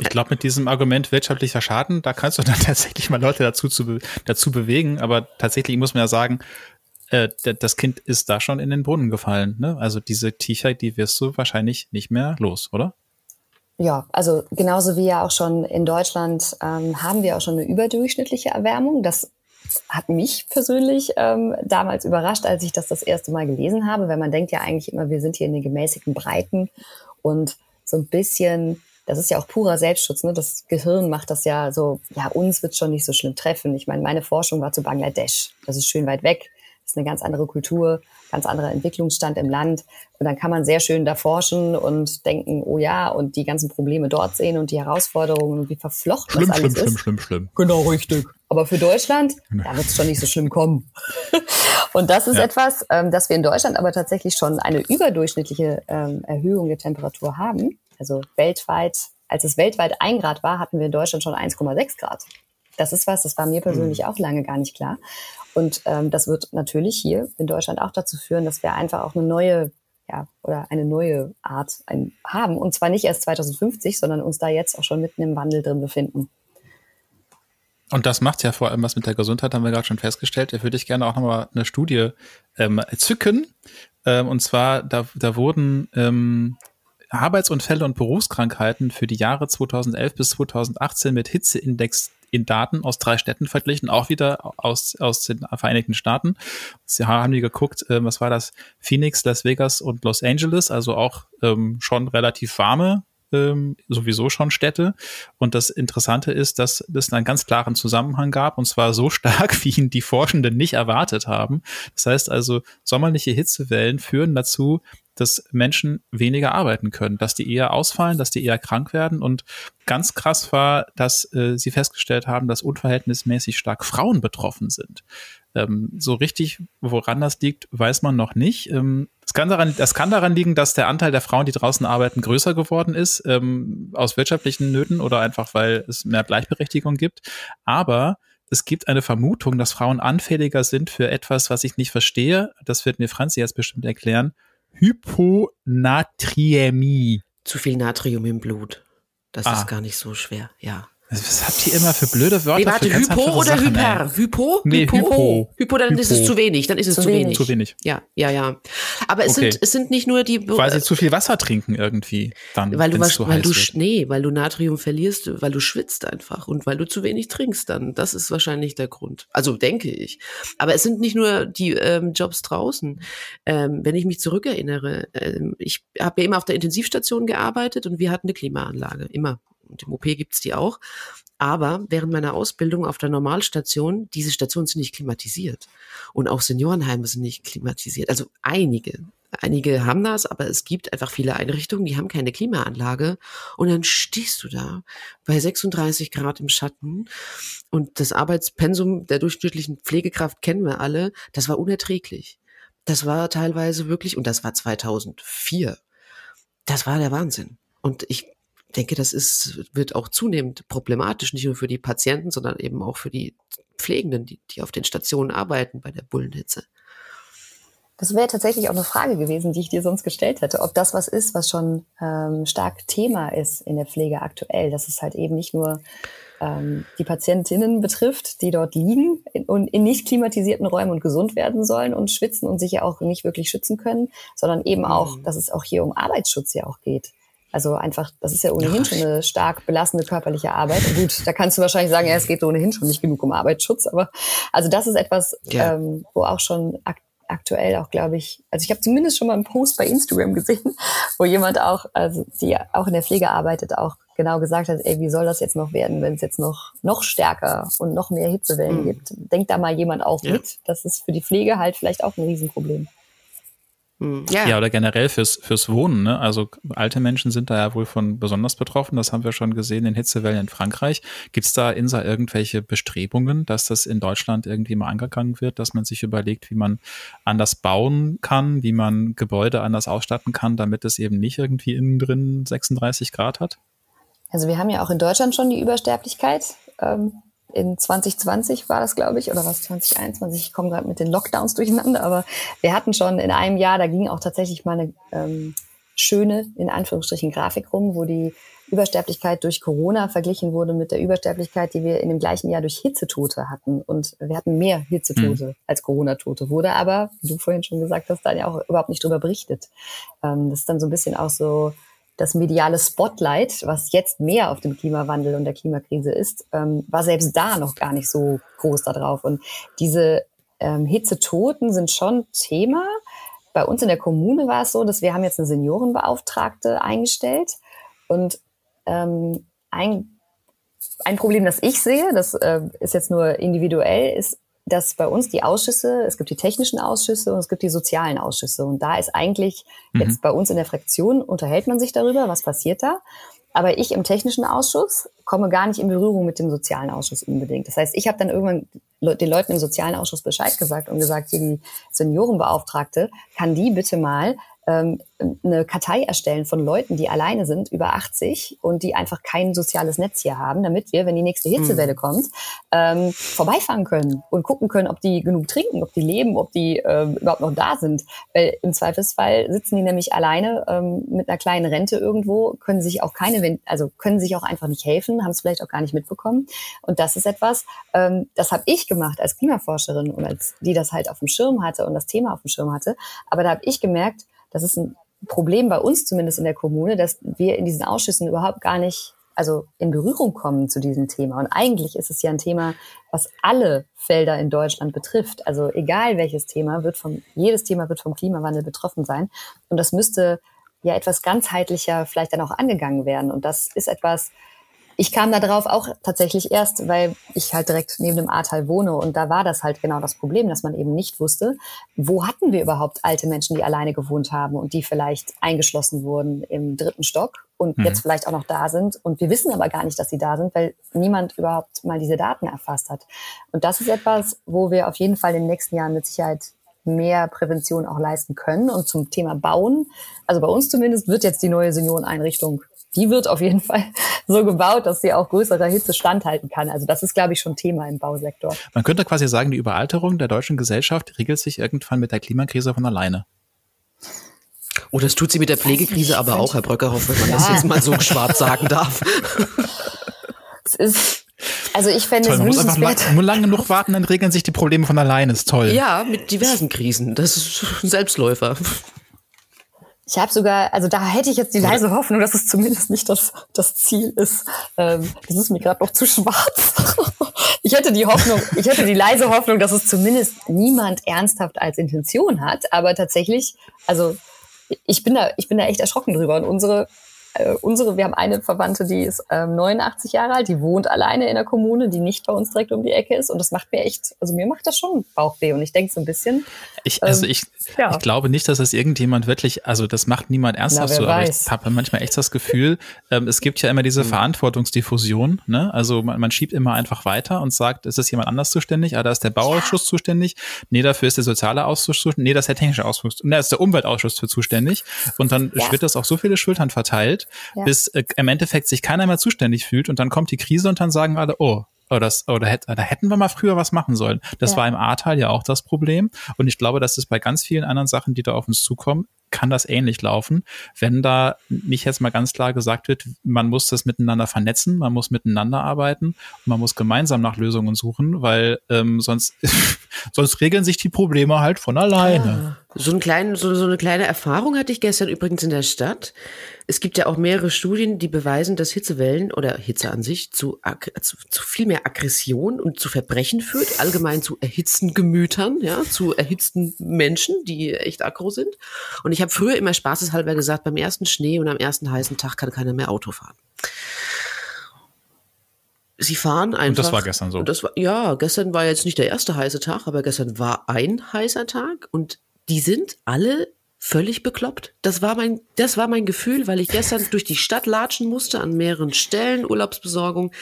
Ich glaube, mit diesem Argument wirtschaftlicher Schaden, da kannst du dann tatsächlich mal Leute dazu, zu, dazu bewegen. Aber tatsächlich muss man ja sagen, äh, das Kind ist da schon in den Brunnen gefallen. Ne? Also diese Tiefer, die wirst du wahrscheinlich nicht mehr los, oder? Ja, also genauso wie ja auch schon in Deutschland ähm, haben wir auch schon eine überdurchschnittliche Erwärmung. Das hat mich persönlich ähm, damals überrascht, als ich das das erste Mal gelesen habe, weil man denkt ja eigentlich immer, wir sind hier in den gemäßigten Breiten und so ein bisschen, das ist ja auch purer Selbstschutz, ne? das Gehirn macht das ja so, ja, uns wird schon nicht so schlimm treffen. Ich meine, meine Forschung war zu Bangladesch, das ist schön weit weg, das ist eine ganz andere Kultur, ganz anderer Entwicklungsstand im Land. Und dann kann man sehr schön da forschen und denken, oh ja, und die ganzen Probleme dort sehen und die Herausforderungen und wie verflochten schlimm, das alles schlimm, ist. Schlimm, schlimm, schlimm. Genau, richtig. Aber für Deutschland, da wird es schon nicht so schlimm kommen. und das ist ja. etwas, ähm, dass wir in Deutschland aber tatsächlich schon eine überdurchschnittliche ähm, Erhöhung der Temperatur haben. Also weltweit, als es weltweit ein Grad war, hatten wir in Deutschland schon 1,6 Grad. Das ist was, das war mir persönlich mhm. auch lange gar nicht klar. Und ähm, das wird natürlich hier in Deutschland auch dazu führen, dass wir einfach auch eine neue ja, oder eine neue Art ein, haben. Und zwar nicht erst 2050, sondern uns da jetzt auch schon mitten im Wandel drin befinden. Und das macht ja vor allem was mit der Gesundheit, haben wir gerade schon festgestellt. Da würde ich gerne auch nochmal eine Studie ähm, zücken. Ähm, und zwar, da, da wurden ähm, Arbeitsunfälle und Berufskrankheiten für die Jahre 2011 bis 2018 mit Hitzeindex in Daten aus drei Städten verglichen, auch wieder aus, aus den Vereinigten Staaten. Sie haben die geguckt, äh, was war das? Phoenix, Las Vegas und Los Angeles, also auch ähm, schon relativ warme ähm, sowieso schon Städte. Und das Interessante ist, dass es einen ganz klaren Zusammenhang gab, und zwar so stark, wie ihn die Forschenden nicht erwartet haben. Das heißt also, sommerliche Hitzewellen führen dazu, dass Menschen weniger arbeiten können, dass die eher ausfallen, dass die eher krank werden. Und ganz krass war, dass äh, sie festgestellt haben, dass unverhältnismäßig stark Frauen betroffen sind. Ähm, so richtig, woran das liegt, weiß man noch nicht. Ähm, es kann daran, das kann daran liegen, dass der Anteil der Frauen, die draußen arbeiten, größer geworden ist, ähm, aus wirtschaftlichen Nöten oder einfach, weil es mehr Gleichberechtigung gibt. Aber es gibt eine Vermutung, dass Frauen anfälliger sind für etwas, was ich nicht verstehe. Das wird mir Franzi jetzt bestimmt erklären. Hyponatriämie. Zu viel Natrium im Blut. Das ah. ist gar nicht so schwer, ja. Was habt ihr immer für blöde Wörter? Nee, warte, Hypo oder Sachen, Hyper? Ey. Hypo? Nee, Hypo. Hypo, Hypo dann Hypo. ist es zu wenig. Dann ist es zu, zu wenig. Zu wenig. Ja, ja, ja. Aber es okay. sind, es sind nicht nur die. Weil sie zu viel Wasser trinken irgendwie dann. Weil du, was, weil du, wird. nee, weil du Natrium verlierst, weil du schwitzt einfach und weil du zu wenig trinkst dann. Das ist wahrscheinlich der Grund. Also denke ich. Aber es sind nicht nur die ähm, Jobs draußen. Ähm, wenn ich mich zurückerinnere, ähm, ich habe ja immer auf der Intensivstation gearbeitet und wir hatten eine Klimaanlage. Immer und im OP gibt's die auch. Aber während meiner Ausbildung auf der Normalstation, diese Stationen sind nicht klimatisiert. Und auch Seniorenheime sind nicht klimatisiert. Also einige. Einige haben das, aber es gibt einfach viele Einrichtungen, die haben keine Klimaanlage. Und dann stehst du da bei 36 Grad im Schatten und das Arbeitspensum der durchschnittlichen Pflegekraft kennen wir alle. Das war unerträglich. Das war teilweise wirklich, und das war 2004. Das war der Wahnsinn. Und ich denke, das ist, wird auch zunehmend problematisch, nicht nur für die Patienten, sondern eben auch für die Pflegenden, die, die auf den Stationen arbeiten bei der Bullenhitze. Das wäre tatsächlich auch eine Frage gewesen, die ich dir sonst gestellt hätte, ob das was ist, was schon ähm, stark Thema ist in der Pflege aktuell, dass es halt eben nicht nur ähm, die Patientinnen betrifft, die dort liegen in, und in nicht klimatisierten Räumen und gesund werden sollen und schwitzen und sich ja auch nicht wirklich schützen können, sondern eben auch, mhm. dass es auch hier um Arbeitsschutz ja auch geht. Also einfach, das ist ja ohnehin schon eine stark belastende körperliche Arbeit. Und gut, da kannst du wahrscheinlich sagen, ja, es geht ohnehin schon nicht genug um Arbeitsschutz, aber also das ist etwas, ja. ähm, wo auch schon ak aktuell auch, glaube ich, also ich habe zumindest schon mal einen Post bei Instagram gesehen, wo jemand auch, also die auch in der Pflege arbeitet, auch genau gesagt hat, ey, wie soll das jetzt noch werden, wenn es jetzt noch noch stärker und noch mehr Hitzewellen mhm. gibt? Denkt da mal jemand auch ja. mit. Das ist für die Pflege halt vielleicht auch ein Riesenproblem. Hm. Ja. ja, oder generell fürs, fürs Wohnen. Ne? Also alte Menschen sind da ja wohl von besonders betroffen. Das haben wir schon gesehen in Hitzewellen in Frankreich. Gibt es da INSA irgendwelche Bestrebungen, dass das in Deutschland irgendwie mal angegangen wird, dass man sich überlegt, wie man anders bauen kann, wie man Gebäude anders ausstatten kann, damit es eben nicht irgendwie innen drin 36 Grad hat? Also wir haben ja auch in Deutschland schon die Übersterblichkeit. Ähm, in 2020 war das, glaube ich, oder was 2021. Ich komme gerade mit den Lockdowns durcheinander, aber wir hatten schon in einem Jahr, da ging auch tatsächlich mal eine ähm, schöne, in Anführungsstrichen, Grafik rum, wo die Übersterblichkeit durch Corona verglichen wurde mit der Übersterblichkeit, die wir in dem gleichen Jahr durch Hitzetote hatten. Und wir hatten mehr Hitzetote mhm. als Corona-Tote. Wurde aber, wie du vorhin schon gesagt hast, dann ja auch überhaupt nicht drüber berichtet. Ähm, das ist dann so ein bisschen auch so das mediale Spotlight, was jetzt mehr auf dem Klimawandel und der Klimakrise ist, ähm, war selbst da noch gar nicht so groß da drauf. Und diese ähm, Hitzetoten sind schon Thema. Bei uns in der Kommune war es so, dass wir haben jetzt eine Seniorenbeauftragte eingestellt und ähm, ein, ein Problem, das ich sehe, das äh, ist jetzt nur individuell, ist, dass bei uns die Ausschüsse, es gibt die technischen Ausschüsse und es gibt die sozialen Ausschüsse. Und da ist eigentlich mhm. jetzt bei uns in der Fraktion unterhält man sich darüber, was passiert da. Aber ich im technischen Ausschuss komme gar nicht in Berührung mit dem sozialen Ausschuss unbedingt. Das heißt, ich habe dann irgendwann den Leuten im sozialen Ausschuss Bescheid gesagt und gesagt, hier die Seniorenbeauftragte, kann die bitte mal ähm, eine Kartei erstellen von Leuten, die alleine sind, über 80 und die einfach kein soziales Netz hier haben, damit wir, wenn die nächste Hitzewelle mhm. kommt, ähm, vorbeifahren können und gucken können, ob die genug trinken, ob die leben, ob die ähm, überhaupt noch da sind. Weil im Zweifelsfall sitzen die nämlich alleine ähm, mit einer kleinen Rente irgendwo, können sich auch keine, also können sich auch einfach nicht helfen, haben es vielleicht auch gar nicht mitbekommen. Und das ist etwas, ähm, das habe ich gemacht als Klimaforscherin und als die das halt auf dem Schirm hatte und das Thema auf dem Schirm hatte. Aber da habe ich gemerkt, das ist ein Problem bei uns zumindest in der Kommune, dass wir in diesen Ausschüssen überhaupt gar nicht also in Berührung kommen zu diesem Thema. Und eigentlich ist es ja ein Thema, was alle Felder in Deutschland betrifft. Also egal welches Thema wird vom, jedes Thema wird vom Klimawandel betroffen sein. Und das müsste ja etwas ganzheitlicher vielleicht dann auch angegangen werden. Und das ist etwas, ich kam da drauf auch tatsächlich erst, weil ich halt direkt neben dem Ahrtal wohne und da war das halt genau das Problem, dass man eben nicht wusste, wo hatten wir überhaupt alte Menschen, die alleine gewohnt haben und die vielleicht eingeschlossen wurden im dritten Stock und mhm. jetzt vielleicht auch noch da sind und wir wissen aber gar nicht, dass sie da sind, weil niemand überhaupt mal diese Daten erfasst hat. Und das ist etwas, wo wir auf jeden Fall in den nächsten Jahren mit Sicherheit mehr Prävention auch leisten können. Und zum Thema Bauen, also bei uns zumindest wird jetzt die neue Senioreneinrichtung die wird auf jeden Fall so gebaut, dass sie auch größerer Hitze standhalten kann. Also das ist, glaube ich, schon Thema im Bausektor. Man könnte quasi sagen, die Überalterung der deutschen Gesellschaft regelt sich irgendwann mit der Klimakrise von alleine. Oh, das tut sie mit der Pflegekrise aber auch, Herr Bröckerhoff, wenn man ja. das jetzt mal so schwarz sagen darf. Es ist also ich fände es wünschenswert. Nur lange genug warten, dann regeln sich die Probleme von alleine. Ist toll. Ja, mit diversen Krisen. Das ist ein Selbstläufer. Ich habe sogar, also da hätte ich jetzt die leise Hoffnung, dass es zumindest nicht das, das Ziel ist. Ähm, das ist mir gerade noch zu schwarz. ich hätte die Hoffnung, ich hätte die leise Hoffnung, dass es zumindest niemand ernsthaft als Intention hat. Aber tatsächlich, also ich bin da, ich bin da echt erschrocken drüber. Und unsere äh, unsere, wir haben eine Verwandte, die ist ähm, 89 Jahre alt, die wohnt alleine in der Kommune, die nicht bei uns direkt um die Ecke ist. Und das macht mir echt, also mir macht das schon Bauchweh. Und ich denke so ein bisschen. Ich, also ähm, ich, ja. ich glaube nicht, dass das irgendjemand wirklich, also das macht niemand ernsthaft so, aber ich habe manchmal echt das Gefühl, ähm, es gibt ja immer diese mhm. Verantwortungsdiffusion, ne? Also man, man schiebt immer einfach weiter und sagt, ist es jemand anders zuständig? Ah, da ist der Bauausschuss ja. zuständig. Nee, dafür ist der soziale Ausschuss zuständig. Nee, das ist der technische Ausschuss. Nee, das ist der Umweltausschuss für zuständig. Und dann ja. wird das auf so viele Schultern verteilt, ja. bis äh, im Endeffekt sich keiner mehr zuständig fühlt und dann kommt die Krise und dann sagen alle, oh, oder, das, oder hätte, da hätten wir mal früher was machen sollen. Das ja. war im Ahrtal ja auch das Problem. Und ich glaube, dass es bei ganz vielen anderen Sachen, die da auf uns zukommen, kann das ähnlich laufen, wenn da nicht jetzt mal ganz klar gesagt wird, man muss das miteinander vernetzen, man muss miteinander arbeiten und man muss gemeinsam nach Lösungen suchen, weil ähm, sonst, sonst regeln sich die Probleme halt von alleine. Ja. So, einen kleinen, so, so eine kleine Erfahrung hatte ich gestern übrigens in der Stadt. Es gibt ja auch mehrere Studien, die beweisen, dass Hitzewellen oder Hitze an sich zu, zu, zu viel mehr Aggression und zu Verbrechen führt, allgemein zu erhitzten Gemütern, ja, zu erhitzten Menschen, die echt aggro sind. Und ich habe früher immer spaßeshalber gesagt, beim ersten Schnee und am ersten heißen Tag kann keiner mehr Auto fahren. Sie fahren einfach. Und das war gestern so. Das war, ja, gestern war jetzt nicht der erste heiße Tag, aber gestern war ein heißer Tag und die sind alle völlig bekloppt. Das war mein, das war mein Gefühl, weil ich gestern durch die Stadt latschen musste an mehreren Stellen, Urlaubsbesorgung.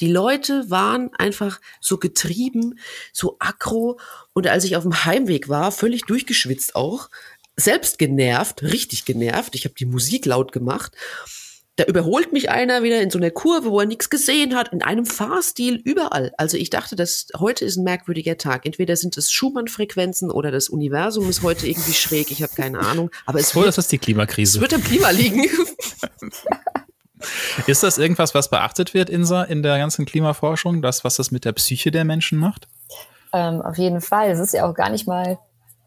Die Leute waren einfach so getrieben, so aggro. Und als ich auf dem Heimweg war, völlig durchgeschwitzt auch, selbst genervt, richtig genervt. Ich habe die Musik laut gemacht da überholt mich einer wieder in so einer Kurve, wo er nichts gesehen hat, in einem Fahrstil überall. Also ich dachte, dass heute ist ein merkwürdiger Tag. Entweder sind es Schumann-Frequenzen oder das Universum ist heute irgendwie schräg. Ich habe keine Ahnung. Aber es so, wird, das ist die Klimakrise. Es wird am Klima liegen. ist das irgendwas, was beachtet wird, Insa, in der ganzen Klimaforschung? Das, was das mit der Psyche der Menschen macht? Ähm, auf jeden Fall. Es ist ja auch gar nicht mal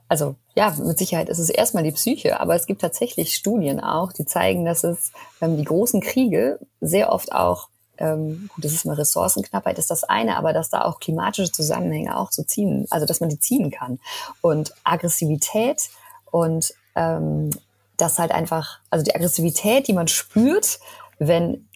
also ja, mit Sicherheit ist es erstmal die Psyche, aber es gibt tatsächlich Studien auch, die zeigen, dass es ähm, die großen Kriege sehr oft auch, ähm, gut, das ist mal Ressourcenknappheit, ist das eine, aber dass da auch klimatische Zusammenhänge auch zu ziehen, also dass man die ziehen kann. Und Aggressivität und ähm, das halt einfach, also die Aggressivität, die man spürt, wenn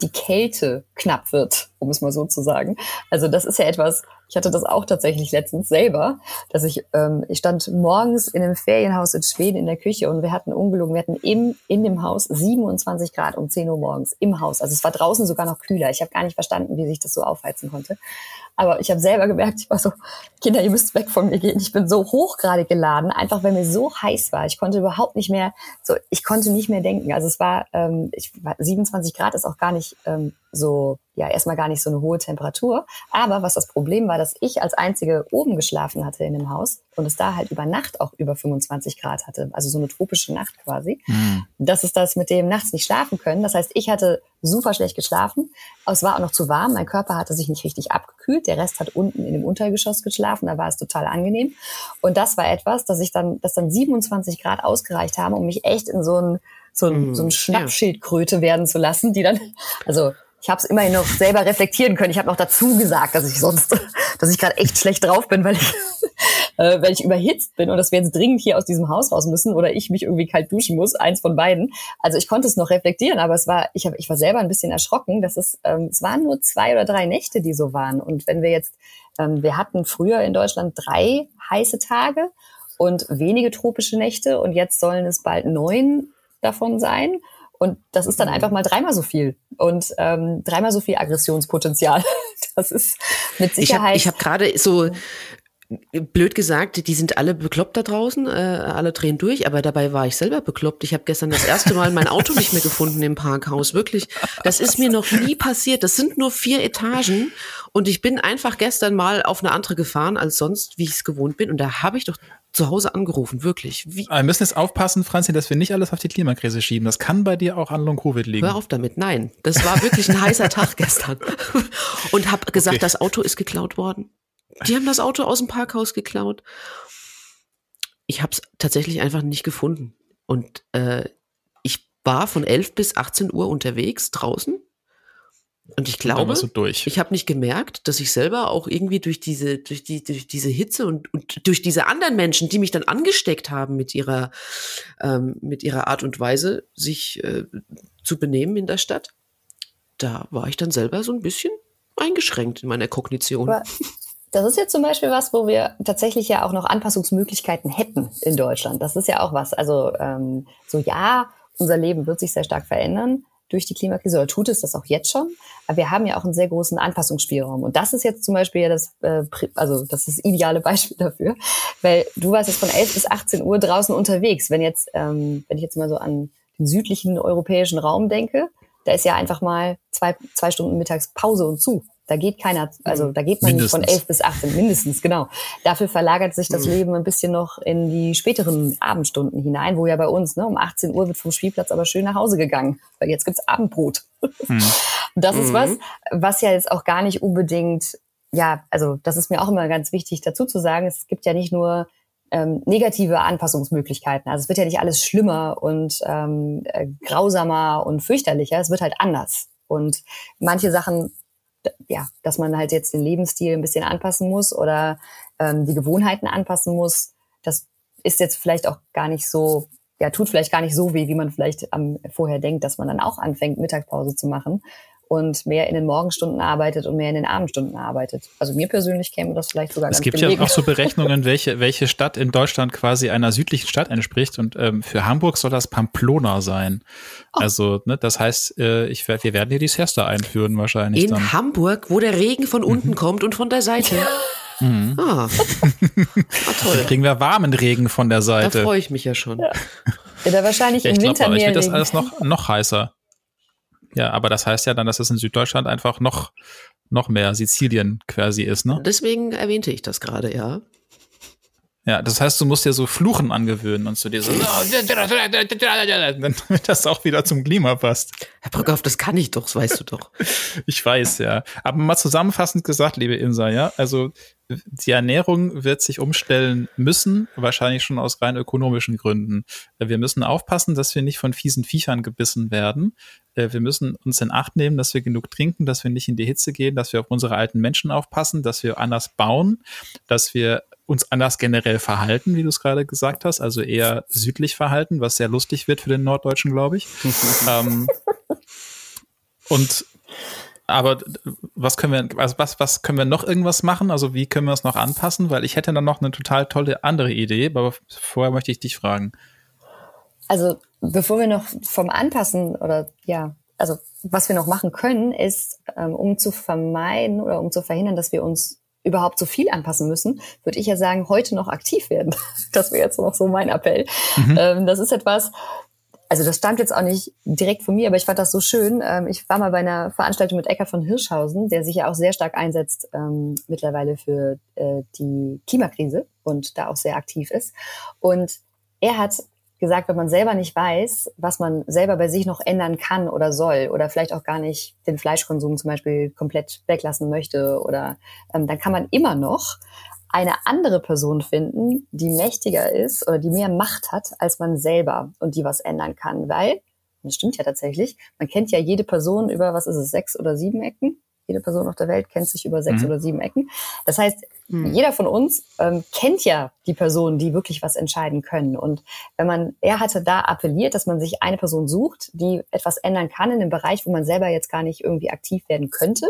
die Kälte knapp wird, um es mal so zu sagen. Also das ist ja etwas, ich hatte das auch tatsächlich letztens selber, dass ich, ähm, ich stand morgens in einem Ferienhaus in Schweden in der Küche und wir hatten ungelogen, wir hatten im, in dem Haus 27 Grad um 10 Uhr morgens im Haus. Also es war draußen sogar noch kühler. Ich habe gar nicht verstanden, wie sich das so aufheizen konnte. Aber ich habe selber gemerkt, ich war so, Kinder, ihr müsst weg von mir gehen. Ich bin so hochgradig geladen, einfach weil mir so heiß war. Ich konnte überhaupt nicht mehr, so ich konnte nicht mehr denken. Also es war, ähm, ich, 27 Grad ist auch gar nicht ähm, so ja erstmal gar nicht so eine hohe Temperatur. Aber was das Problem war, dass ich als einzige oben geschlafen hatte in dem Haus und es da halt über Nacht auch über 25 Grad hatte, also so eine tropische Nacht quasi. Mhm. Das ist das mit dem nachts nicht schlafen können. Das heißt, ich hatte super schlecht geschlafen. Es war auch noch zu warm. Mein Körper hatte sich nicht richtig abgekühlt. Der Rest hat unten in dem Untergeschoss geschlafen. Da war es total angenehm. Und das war etwas, dass ich dann, dass dann 27 Grad ausgereicht haben, um mich echt in so ein so ein, mhm. so ein Schnappschildkröte werden zu lassen, die dann, also ich habe es immerhin noch selber reflektieren können. Ich habe noch dazu gesagt, dass ich sonst, dass ich gerade echt schlecht drauf bin, weil ich, äh, weil ich überhitzt bin und dass wir jetzt dringend hier aus diesem Haus raus müssen oder ich mich irgendwie kalt duschen muss, eins von beiden. Also ich konnte es noch reflektieren, aber es war, ich, hab, ich war selber ein bisschen erschrocken, dass es, ähm, es waren nur zwei oder drei Nächte, die so waren. Und wenn wir jetzt, ähm, wir hatten früher in Deutschland drei heiße Tage und wenige tropische Nächte und jetzt sollen es bald neun davon sein. Und das ist dann mhm. einfach mal dreimal so viel und ähm, dreimal so viel Aggressionspotenzial. Das ist mit Sicherheit. Ich habe hab gerade so blöd gesagt, die sind alle bekloppt da draußen, äh, alle drehen durch, aber dabei war ich selber bekloppt. Ich habe gestern das erste Mal mein Auto nicht mehr gefunden im Parkhaus. Wirklich, das ist mir noch nie passiert. Das sind nur vier Etagen und ich bin einfach gestern mal auf eine andere gefahren als sonst, wie ich es gewohnt bin. Und da habe ich doch zu Hause angerufen, wirklich. Wie? Wir müssen jetzt aufpassen, Franzi, dass wir nicht alles auf die Klimakrise schieben. Das kann bei dir auch an Long-Covid liegen. Hör auf damit, nein. Das war wirklich ein heißer Tag gestern. Und habe gesagt, okay. das Auto ist geklaut worden. Die haben das Auto aus dem Parkhaus geklaut. Ich habe es tatsächlich einfach nicht gefunden. Und äh, ich war von 11 bis 18 Uhr unterwegs draußen und ich glaube, und ich habe nicht gemerkt, dass ich selber auch irgendwie durch diese, durch die, durch diese Hitze und, und durch diese anderen Menschen, die mich dann angesteckt haben mit ihrer, ähm, mit ihrer Art und Weise, sich äh, zu benehmen in der Stadt, da war ich dann selber so ein bisschen eingeschränkt in meiner Kognition. Aber das ist jetzt zum Beispiel was, wo wir tatsächlich ja auch noch Anpassungsmöglichkeiten hätten in Deutschland. Das ist ja auch was. Also ähm, so ja, unser Leben wird sich sehr stark verändern durch die Klimakrise oder tut es das auch jetzt schon. Aber wir haben ja auch einen sehr großen Anpassungsspielraum. Und das ist jetzt zum Beispiel ja das, äh, also das ist das ideale Beispiel dafür, weil du warst jetzt von 11 bis 18 Uhr draußen unterwegs. Wenn jetzt, ähm, wenn ich jetzt mal so an den südlichen europäischen Raum denke, da ist ja einfach mal zwei, zwei Stunden mittags Pause und zu. Da geht keiner, also mhm. da geht man mindestens. nicht von elf bis 18, mindestens, genau. Dafür verlagert sich das mhm. Leben ein bisschen noch in die späteren Abendstunden hinein, wo ja bei uns, ne, um 18 Uhr wird vom Spielplatz aber schön nach Hause gegangen, weil jetzt gibt's Abendbrot. Mhm. Das ist was, mhm. was ja jetzt auch gar nicht unbedingt, ja, also das ist mir auch immer ganz wichtig dazu zu sagen, es gibt ja nicht nur ähm, negative Anpassungsmöglichkeiten. Also es wird ja nicht alles schlimmer und ähm, äh, grausamer und fürchterlicher, es wird halt anders. Und manche Sachen ja, dass man halt jetzt den Lebensstil ein bisschen anpassen muss oder ähm, die Gewohnheiten anpassen muss, das ist jetzt vielleicht auch gar nicht so, ja, tut vielleicht gar nicht so weh, wie man vielleicht am, vorher denkt, dass man dann auch anfängt, Mittagspause zu machen und mehr in den Morgenstunden arbeitet und mehr in den Abendstunden arbeitet. Also mir persönlich käme das vielleicht sogar es gibt gelegen. ja auch so Berechnungen, welche, welche Stadt in Deutschland quasi einer südlichen Stadt entspricht und ähm, für Hamburg soll das Pamplona sein. Oh. Also, ne, das heißt, äh, ich, wir werden hier die Siesta einführen wahrscheinlich. In dann. Hamburg, wo der Regen von unten mhm. kommt und von der Seite. Mhm. Ah. ah, toll. Dann kriegen wir warmen Regen von der Seite. Da freue ich mich ja schon. Ja. Ja, wahrscheinlich ja, im Winter glaub, mehr. Ich wird das alles noch, noch heißer. Ja, aber das heißt ja dann, dass es in Süddeutschland einfach noch, noch mehr Sizilien quasi ist, ne? Deswegen erwähnte ich das gerade, ja. Ja, das heißt, du musst dir so Fluchen angewöhnen und zu dir so, damit das auch wieder zum Klima passt. Herr Brückhoff, das kann ich doch, das weißt du doch. ich weiß, ja. Aber mal zusammenfassend gesagt, liebe Insa, ja, also die Ernährung wird sich umstellen müssen, wahrscheinlich schon aus rein ökonomischen Gründen. Wir müssen aufpassen, dass wir nicht von fiesen Viechern gebissen werden. Äh, wir müssen uns in Acht nehmen, dass wir genug trinken, dass wir nicht in die Hitze gehen, dass wir auf unsere alten Menschen aufpassen, dass wir anders bauen, dass wir uns anders generell verhalten, wie du es gerade gesagt hast, also eher südlich verhalten, was sehr lustig wird für den Norddeutschen, glaube ich. ähm, und aber was können wir, also was, was können wir noch irgendwas machen? Also wie können wir es noch anpassen? Weil ich hätte dann noch eine total tolle andere Idee, aber vorher möchte ich dich fragen. Also bevor wir noch vom Anpassen oder ja, also was wir noch machen können, ist, ähm, um zu vermeiden oder um zu verhindern, dass wir uns überhaupt so viel anpassen müssen, würde ich ja sagen, heute noch aktiv werden. Das wäre jetzt noch so mein Appell. Mhm. Ähm, das ist etwas, also das stammt jetzt auch nicht direkt von mir, aber ich fand das so schön. Ähm, ich war mal bei einer Veranstaltung mit Eckart von Hirschhausen, der sich ja auch sehr stark einsetzt ähm, mittlerweile für äh, die Klimakrise und da auch sehr aktiv ist. Und er hat gesagt, wenn man selber nicht weiß, was man selber bei sich noch ändern kann oder soll oder vielleicht auch gar nicht den Fleischkonsum zum Beispiel komplett weglassen möchte oder ähm, dann kann man immer noch eine andere Person finden, die mächtiger ist oder die mehr Macht hat als man selber und die was ändern kann, weil, das stimmt ja tatsächlich, man kennt ja jede Person über, was ist es, sechs oder sieben Ecken. Jede Person auf der Welt kennt sich über sechs mhm. oder sieben Ecken. Das heißt, mhm. jeder von uns ähm, kennt ja die Personen, die wirklich was entscheiden können. Und wenn man, er hatte da appelliert, dass man sich eine Person sucht, die etwas ändern kann in dem Bereich, wo man selber jetzt gar nicht irgendwie aktiv werden könnte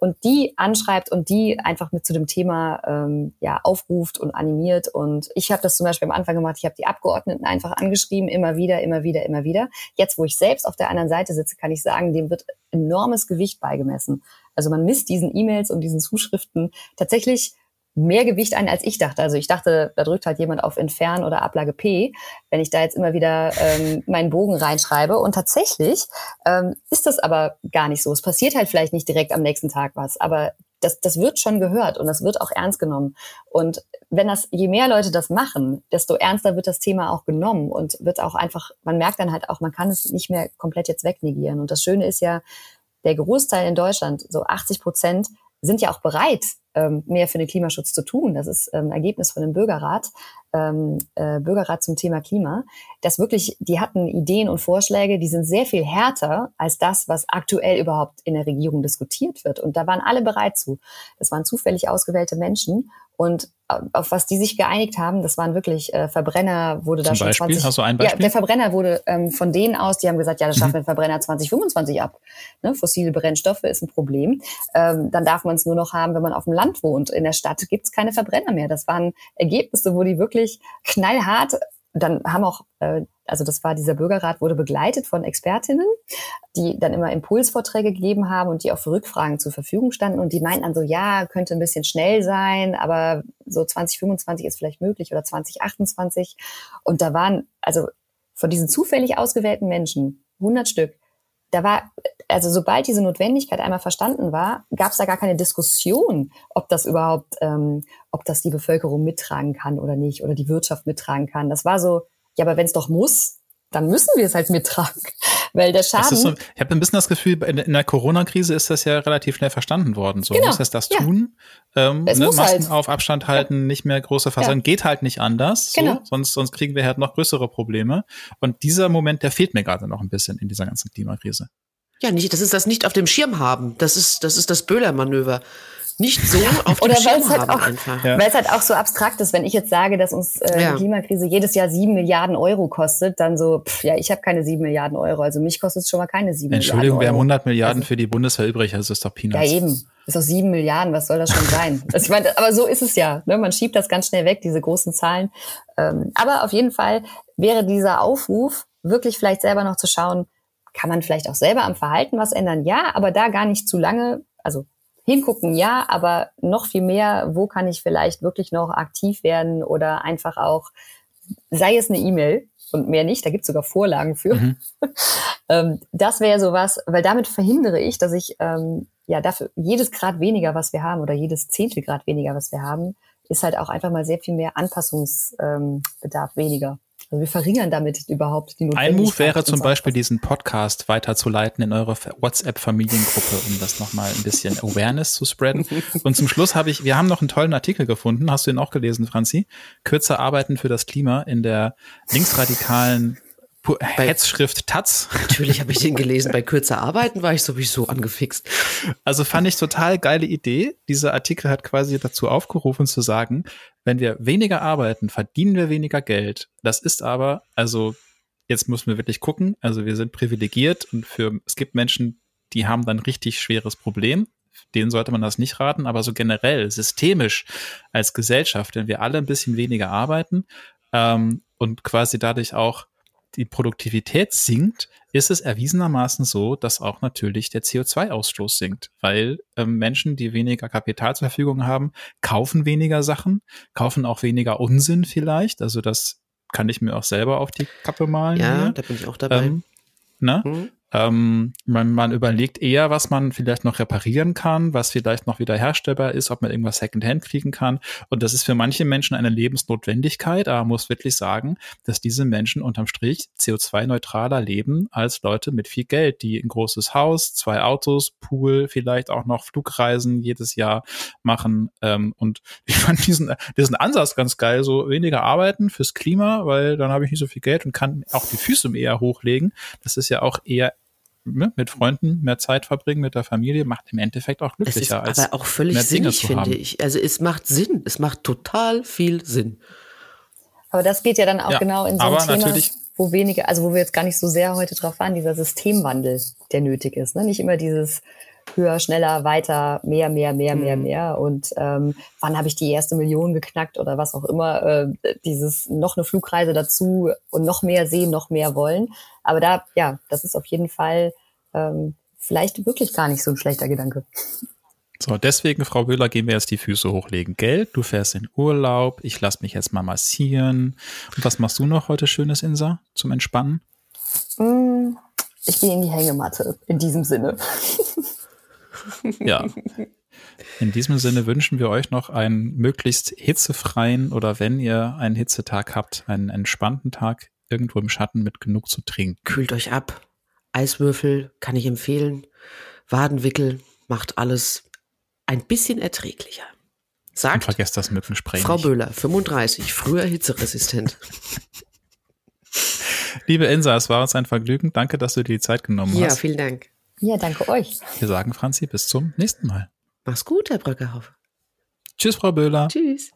und die anschreibt und die einfach mit zu dem Thema ähm, ja aufruft und animiert. Und ich habe das zum Beispiel am Anfang gemacht. Ich habe die Abgeordneten einfach angeschrieben, immer wieder, immer wieder, immer wieder. Jetzt, wo ich selbst auf der anderen Seite sitze, kann ich sagen, dem wird enormes Gewicht beigemessen. Also man misst diesen E-Mails und diesen Zuschriften tatsächlich mehr Gewicht ein, als ich dachte. Also ich dachte, da drückt halt jemand auf Entfernen oder Ablage P, wenn ich da jetzt immer wieder ähm, meinen Bogen reinschreibe. Und tatsächlich ähm, ist das aber gar nicht so. Es passiert halt vielleicht nicht direkt am nächsten Tag was, aber das, das wird schon gehört und das wird auch ernst genommen. Und wenn das, je mehr Leute das machen, desto ernster wird das Thema auch genommen und wird auch einfach, man merkt dann halt auch, man kann es nicht mehr komplett jetzt wegnegieren. Und das Schöne ist ja, der Großteil in Deutschland, so 80 Prozent, sind ja auch bereit, mehr für den Klimaschutz zu tun. Das ist ähm, Ergebnis von dem Bürgerrat, ähm, äh, Bürgerrat zum Thema Klima. Das wirklich, die hatten Ideen und Vorschläge, die sind sehr viel härter als das, was aktuell überhaupt in der Regierung diskutiert wird. Und da waren alle bereit zu. Das waren zufällig ausgewählte Menschen. Und auf was die sich geeinigt haben, das waren wirklich äh, Verbrenner, wurde Zum da schon Beispiel? 20. Hast du ein Beispiel? Ja, der Verbrenner wurde ähm, von denen aus, die haben gesagt, ja, das schaffen wir den Verbrenner 2025 ab. Ne? Fossile Brennstoffe ist ein Problem. Ähm, dann darf man es nur noch haben, wenn man auf dem Land wohnt. In der Stadt gibt es keine Verbrenner mehr. Das waren Ergebnisse, wo die wirklich knallhart dann haben auch, äh, also das war dieser Bürgerrat, wurde begleitet von Expertinnen, die dann immer Impulsvorträge gegeben haben und die auch für Rückfragen zur Verfügung standen. Und die meinten dann so, ja, könnte ein bisschen schnell sein, aber so 2025 ist vielleicht möglich oder 2028. Und da waren, also von diesen zufällig ausgewählten Menschen, 100 Stück, da war, also sobald diese Notwendigkeit einmal verstanden war, gab es da gar keine Diskussion, ob das überhaupt, ähm, ob das die Bevölkerung mittragen kann oder nicht oder die Wirtschaft mittragen kann. Das war so, ja, aber wenn es doch muss, dann müssen wir es halt mittragen. Weil der Schaden. So, ich habe ein bisschen das Gefühl, in, in der Corona-Krise ist das ja relativ schnell verstanden worden. So Genau, muss es das ja. tun. Ähm, Es ne, muss Masken halt. auf, Abstand halten, nicht mehr große Versammlungen. Geht halt nicht anders. So, Genau. sonst, sonst kriegen wir halt noch größere Probleme. Und dieser Moment, der fehlt mir gerade noch ein bisschen in dieser ganzen Klimakrise. Ja, nicht, das ist das nicht auf dem Schirm haben. Das ist, das ist das Böhler-Manöver. Nicht so auf dem Oder weil Schirm es halt haben auch, einfach. Ja. weil es halt auch so abstrakt ist, wenn ich jetzt sage, dass uns äh, Ja. die Klimakrise jedes Jahr sieben Milliarden Euro kostet, dann so, pff, ja, ich habe keine sieben Milliarden Euro, also mich kostet es schon mal keine sieben Entschuldigung, wir haben Milliarden Euro. 100 Milliarden Also- für die Bundeswehr übrig, also ist doch Ja, Peanuts. eben. Ist doch sieben Milliarden, was soll das schon sein? Also ich meine, aber so ist es ja. Ne? Man schiebt das ganz schnell weg, diese großen Zahlen. Ähm, aber auf jeden Fall wäre dieser Aufruf, wirklich vielleicht selber noch zu schauen, kann man vielleicht auch selber am Verhalten was ändern? Ja, aber da gar nicht zu lange, also hingucken, ja, aber noch viel mehr, wo kann ich vielleicht wirklich noch aktiv werden oder einfach auch, sei es eine E-Mail und mehr nicht, da gibt's sogar Vorlagen für. Mhm. Ähm, das wäre sowas, weil damit verhindere ich, dass ich ähm, ja dafür jedes Grad weniger, was wir haben, oder jedes Zehntel Grad weniger, was wir haben, ist halt auch einfach mal sehr viel mehr Anpassungsbedarf ähm, weniger. Also wir verringern damit überhaupt die Ein Notwendigkeit. Move wäre zum Beispiel, diesen Podcast weiterzuleiten in eure WhatsApp-Familiengruppe, um das nochmal ein bisschen Awareness zu spreaden. Und zum Schluss habe ich, wir haben noch einen tollen Artikel gefunden. Hast du ihn auch gelesen, Franzi? Kürzer arbeiten für das Klima in der linksradikalen Hetzschrift Taz. Natürlich habe ich den gelesen. Bei kürzer Arbeiten war ich sowieso angefixt. Also fand ich total geile Idee. Dieser Artikel hat quasi dazu aufgerufen zu sagen, wenn wir weniger arbeiten, verdienen wir weniger Geld. Das ist aber, also jetzt müssen wir wirklich gucken. Also wir sind privilegiert und für es gibt Menschen, die haben dann richtig schweres Problem. Denen sollte man das nicht raten, aber so generell, systemisch als Gesellschaft, wenn wir alle ein bisschen weniger arbeiten ähm, und quasi dadurch auch die Produktivität sinkt, ist es erwiesenermaßen so, dass auch natürlich der CO2-Ausstoß sinkt, weil ähm, Menschen, die weniger Kapital zur Verfügung haben, kaufen weniger Sachen, kaufen auch weniger Unsinn vielleicht. Also das kann ich mir auch selber auf die Kappe malen. Ja, hier. da bin ich auch dabei. ähm, ne? Hm? Ähm, man, man überlegt eher, was man vielleicht noch reparieren kann, was vielleicht noch wieder herstellbar ist, ob man irgendwas Secondhand kriegen kann. Und das ist für manche Menschen eine Lebensnotwendigkeit, aber man muss wirklich sagen, dass diese Menschen unterm Strich CO2-neutraler leben als Leute mit viel Geld, die ein großes Haus, zwei Autos, Pool, vielleicht auch noch Flugreisen jedes Jahr machen. Ähm, und ich fand diesen, diesen Ansatz ganz geil, so weniger arbeiten fürs Klima, weil dann habe ich nicht so viel Geld und kann auch die Füße eher hochlegen. Das ist ja auch eher mit Freunden mehr Zeit verbringen, mit der Familie, macht im Endeffekt auch Es ist glücklicher als aber auch völlig sinnig, zu finde haben. ich. Also es macht Sinn. Es macht total viel Sinn. Aber das geht ja dann auch Ja, genau in so aber ein Thema, natürlich- wo wenige, also wo wir jetzt gar nicht so sehr heute drauf waren, dieser Systemwandel, der nötig ist. Ne? Nicht immer dieses höher, schneller, weiter, mehr, mehr, mehr, mehr, Mhm. mehr. Und ähm, wann habe ich die erste Million geknackt oder was auch immer, äh, dieses noch eine Flugreise dazu und noch mehr sehen, noch mehr wollen. Aber da, ja, das ist auf jeden Fall ähm, vielleicht wirklich gar nicht so ein schlechter Gedanke. So, deswegen, Frau Böhler, gehen wir jetzt die Füße hochlegen. Geld, du fährst in Urlaub, ich lass mich jetzt mal massieren. Und was machst du noch heute Schönes, Insa, zum Entspannen? Mm, Ich gehe in die Hängematte, in diesem Sinne. Ja. In diesem Sinne wünschen wir euch noch einen möglichst hitzefreien oder wenn ihr einen Hitzetag habt, einen entspannten Tag irgendwo im Schatten mit genug zu trinken. Kühlt euch ab. Eiswürfel kann ich empfehlen. Wadenwickel macht alles ein bisschen erträglicher. Sagt Und vergesst das Mückenspray Frau nicht. Böhler, 35, früher hitzeresistent. Liebe Insa, es war uns ein Vergnügen. Danke, dass du dir die Zeit genommen ja, hast. Ja, vielen Dank. Ja, danke euch. Wir sagen, Franzi, bis zum nächsten Mal. Mach's gut, Herr Bröckerhoff. Tschüss, Frau Böhler. Tschüss.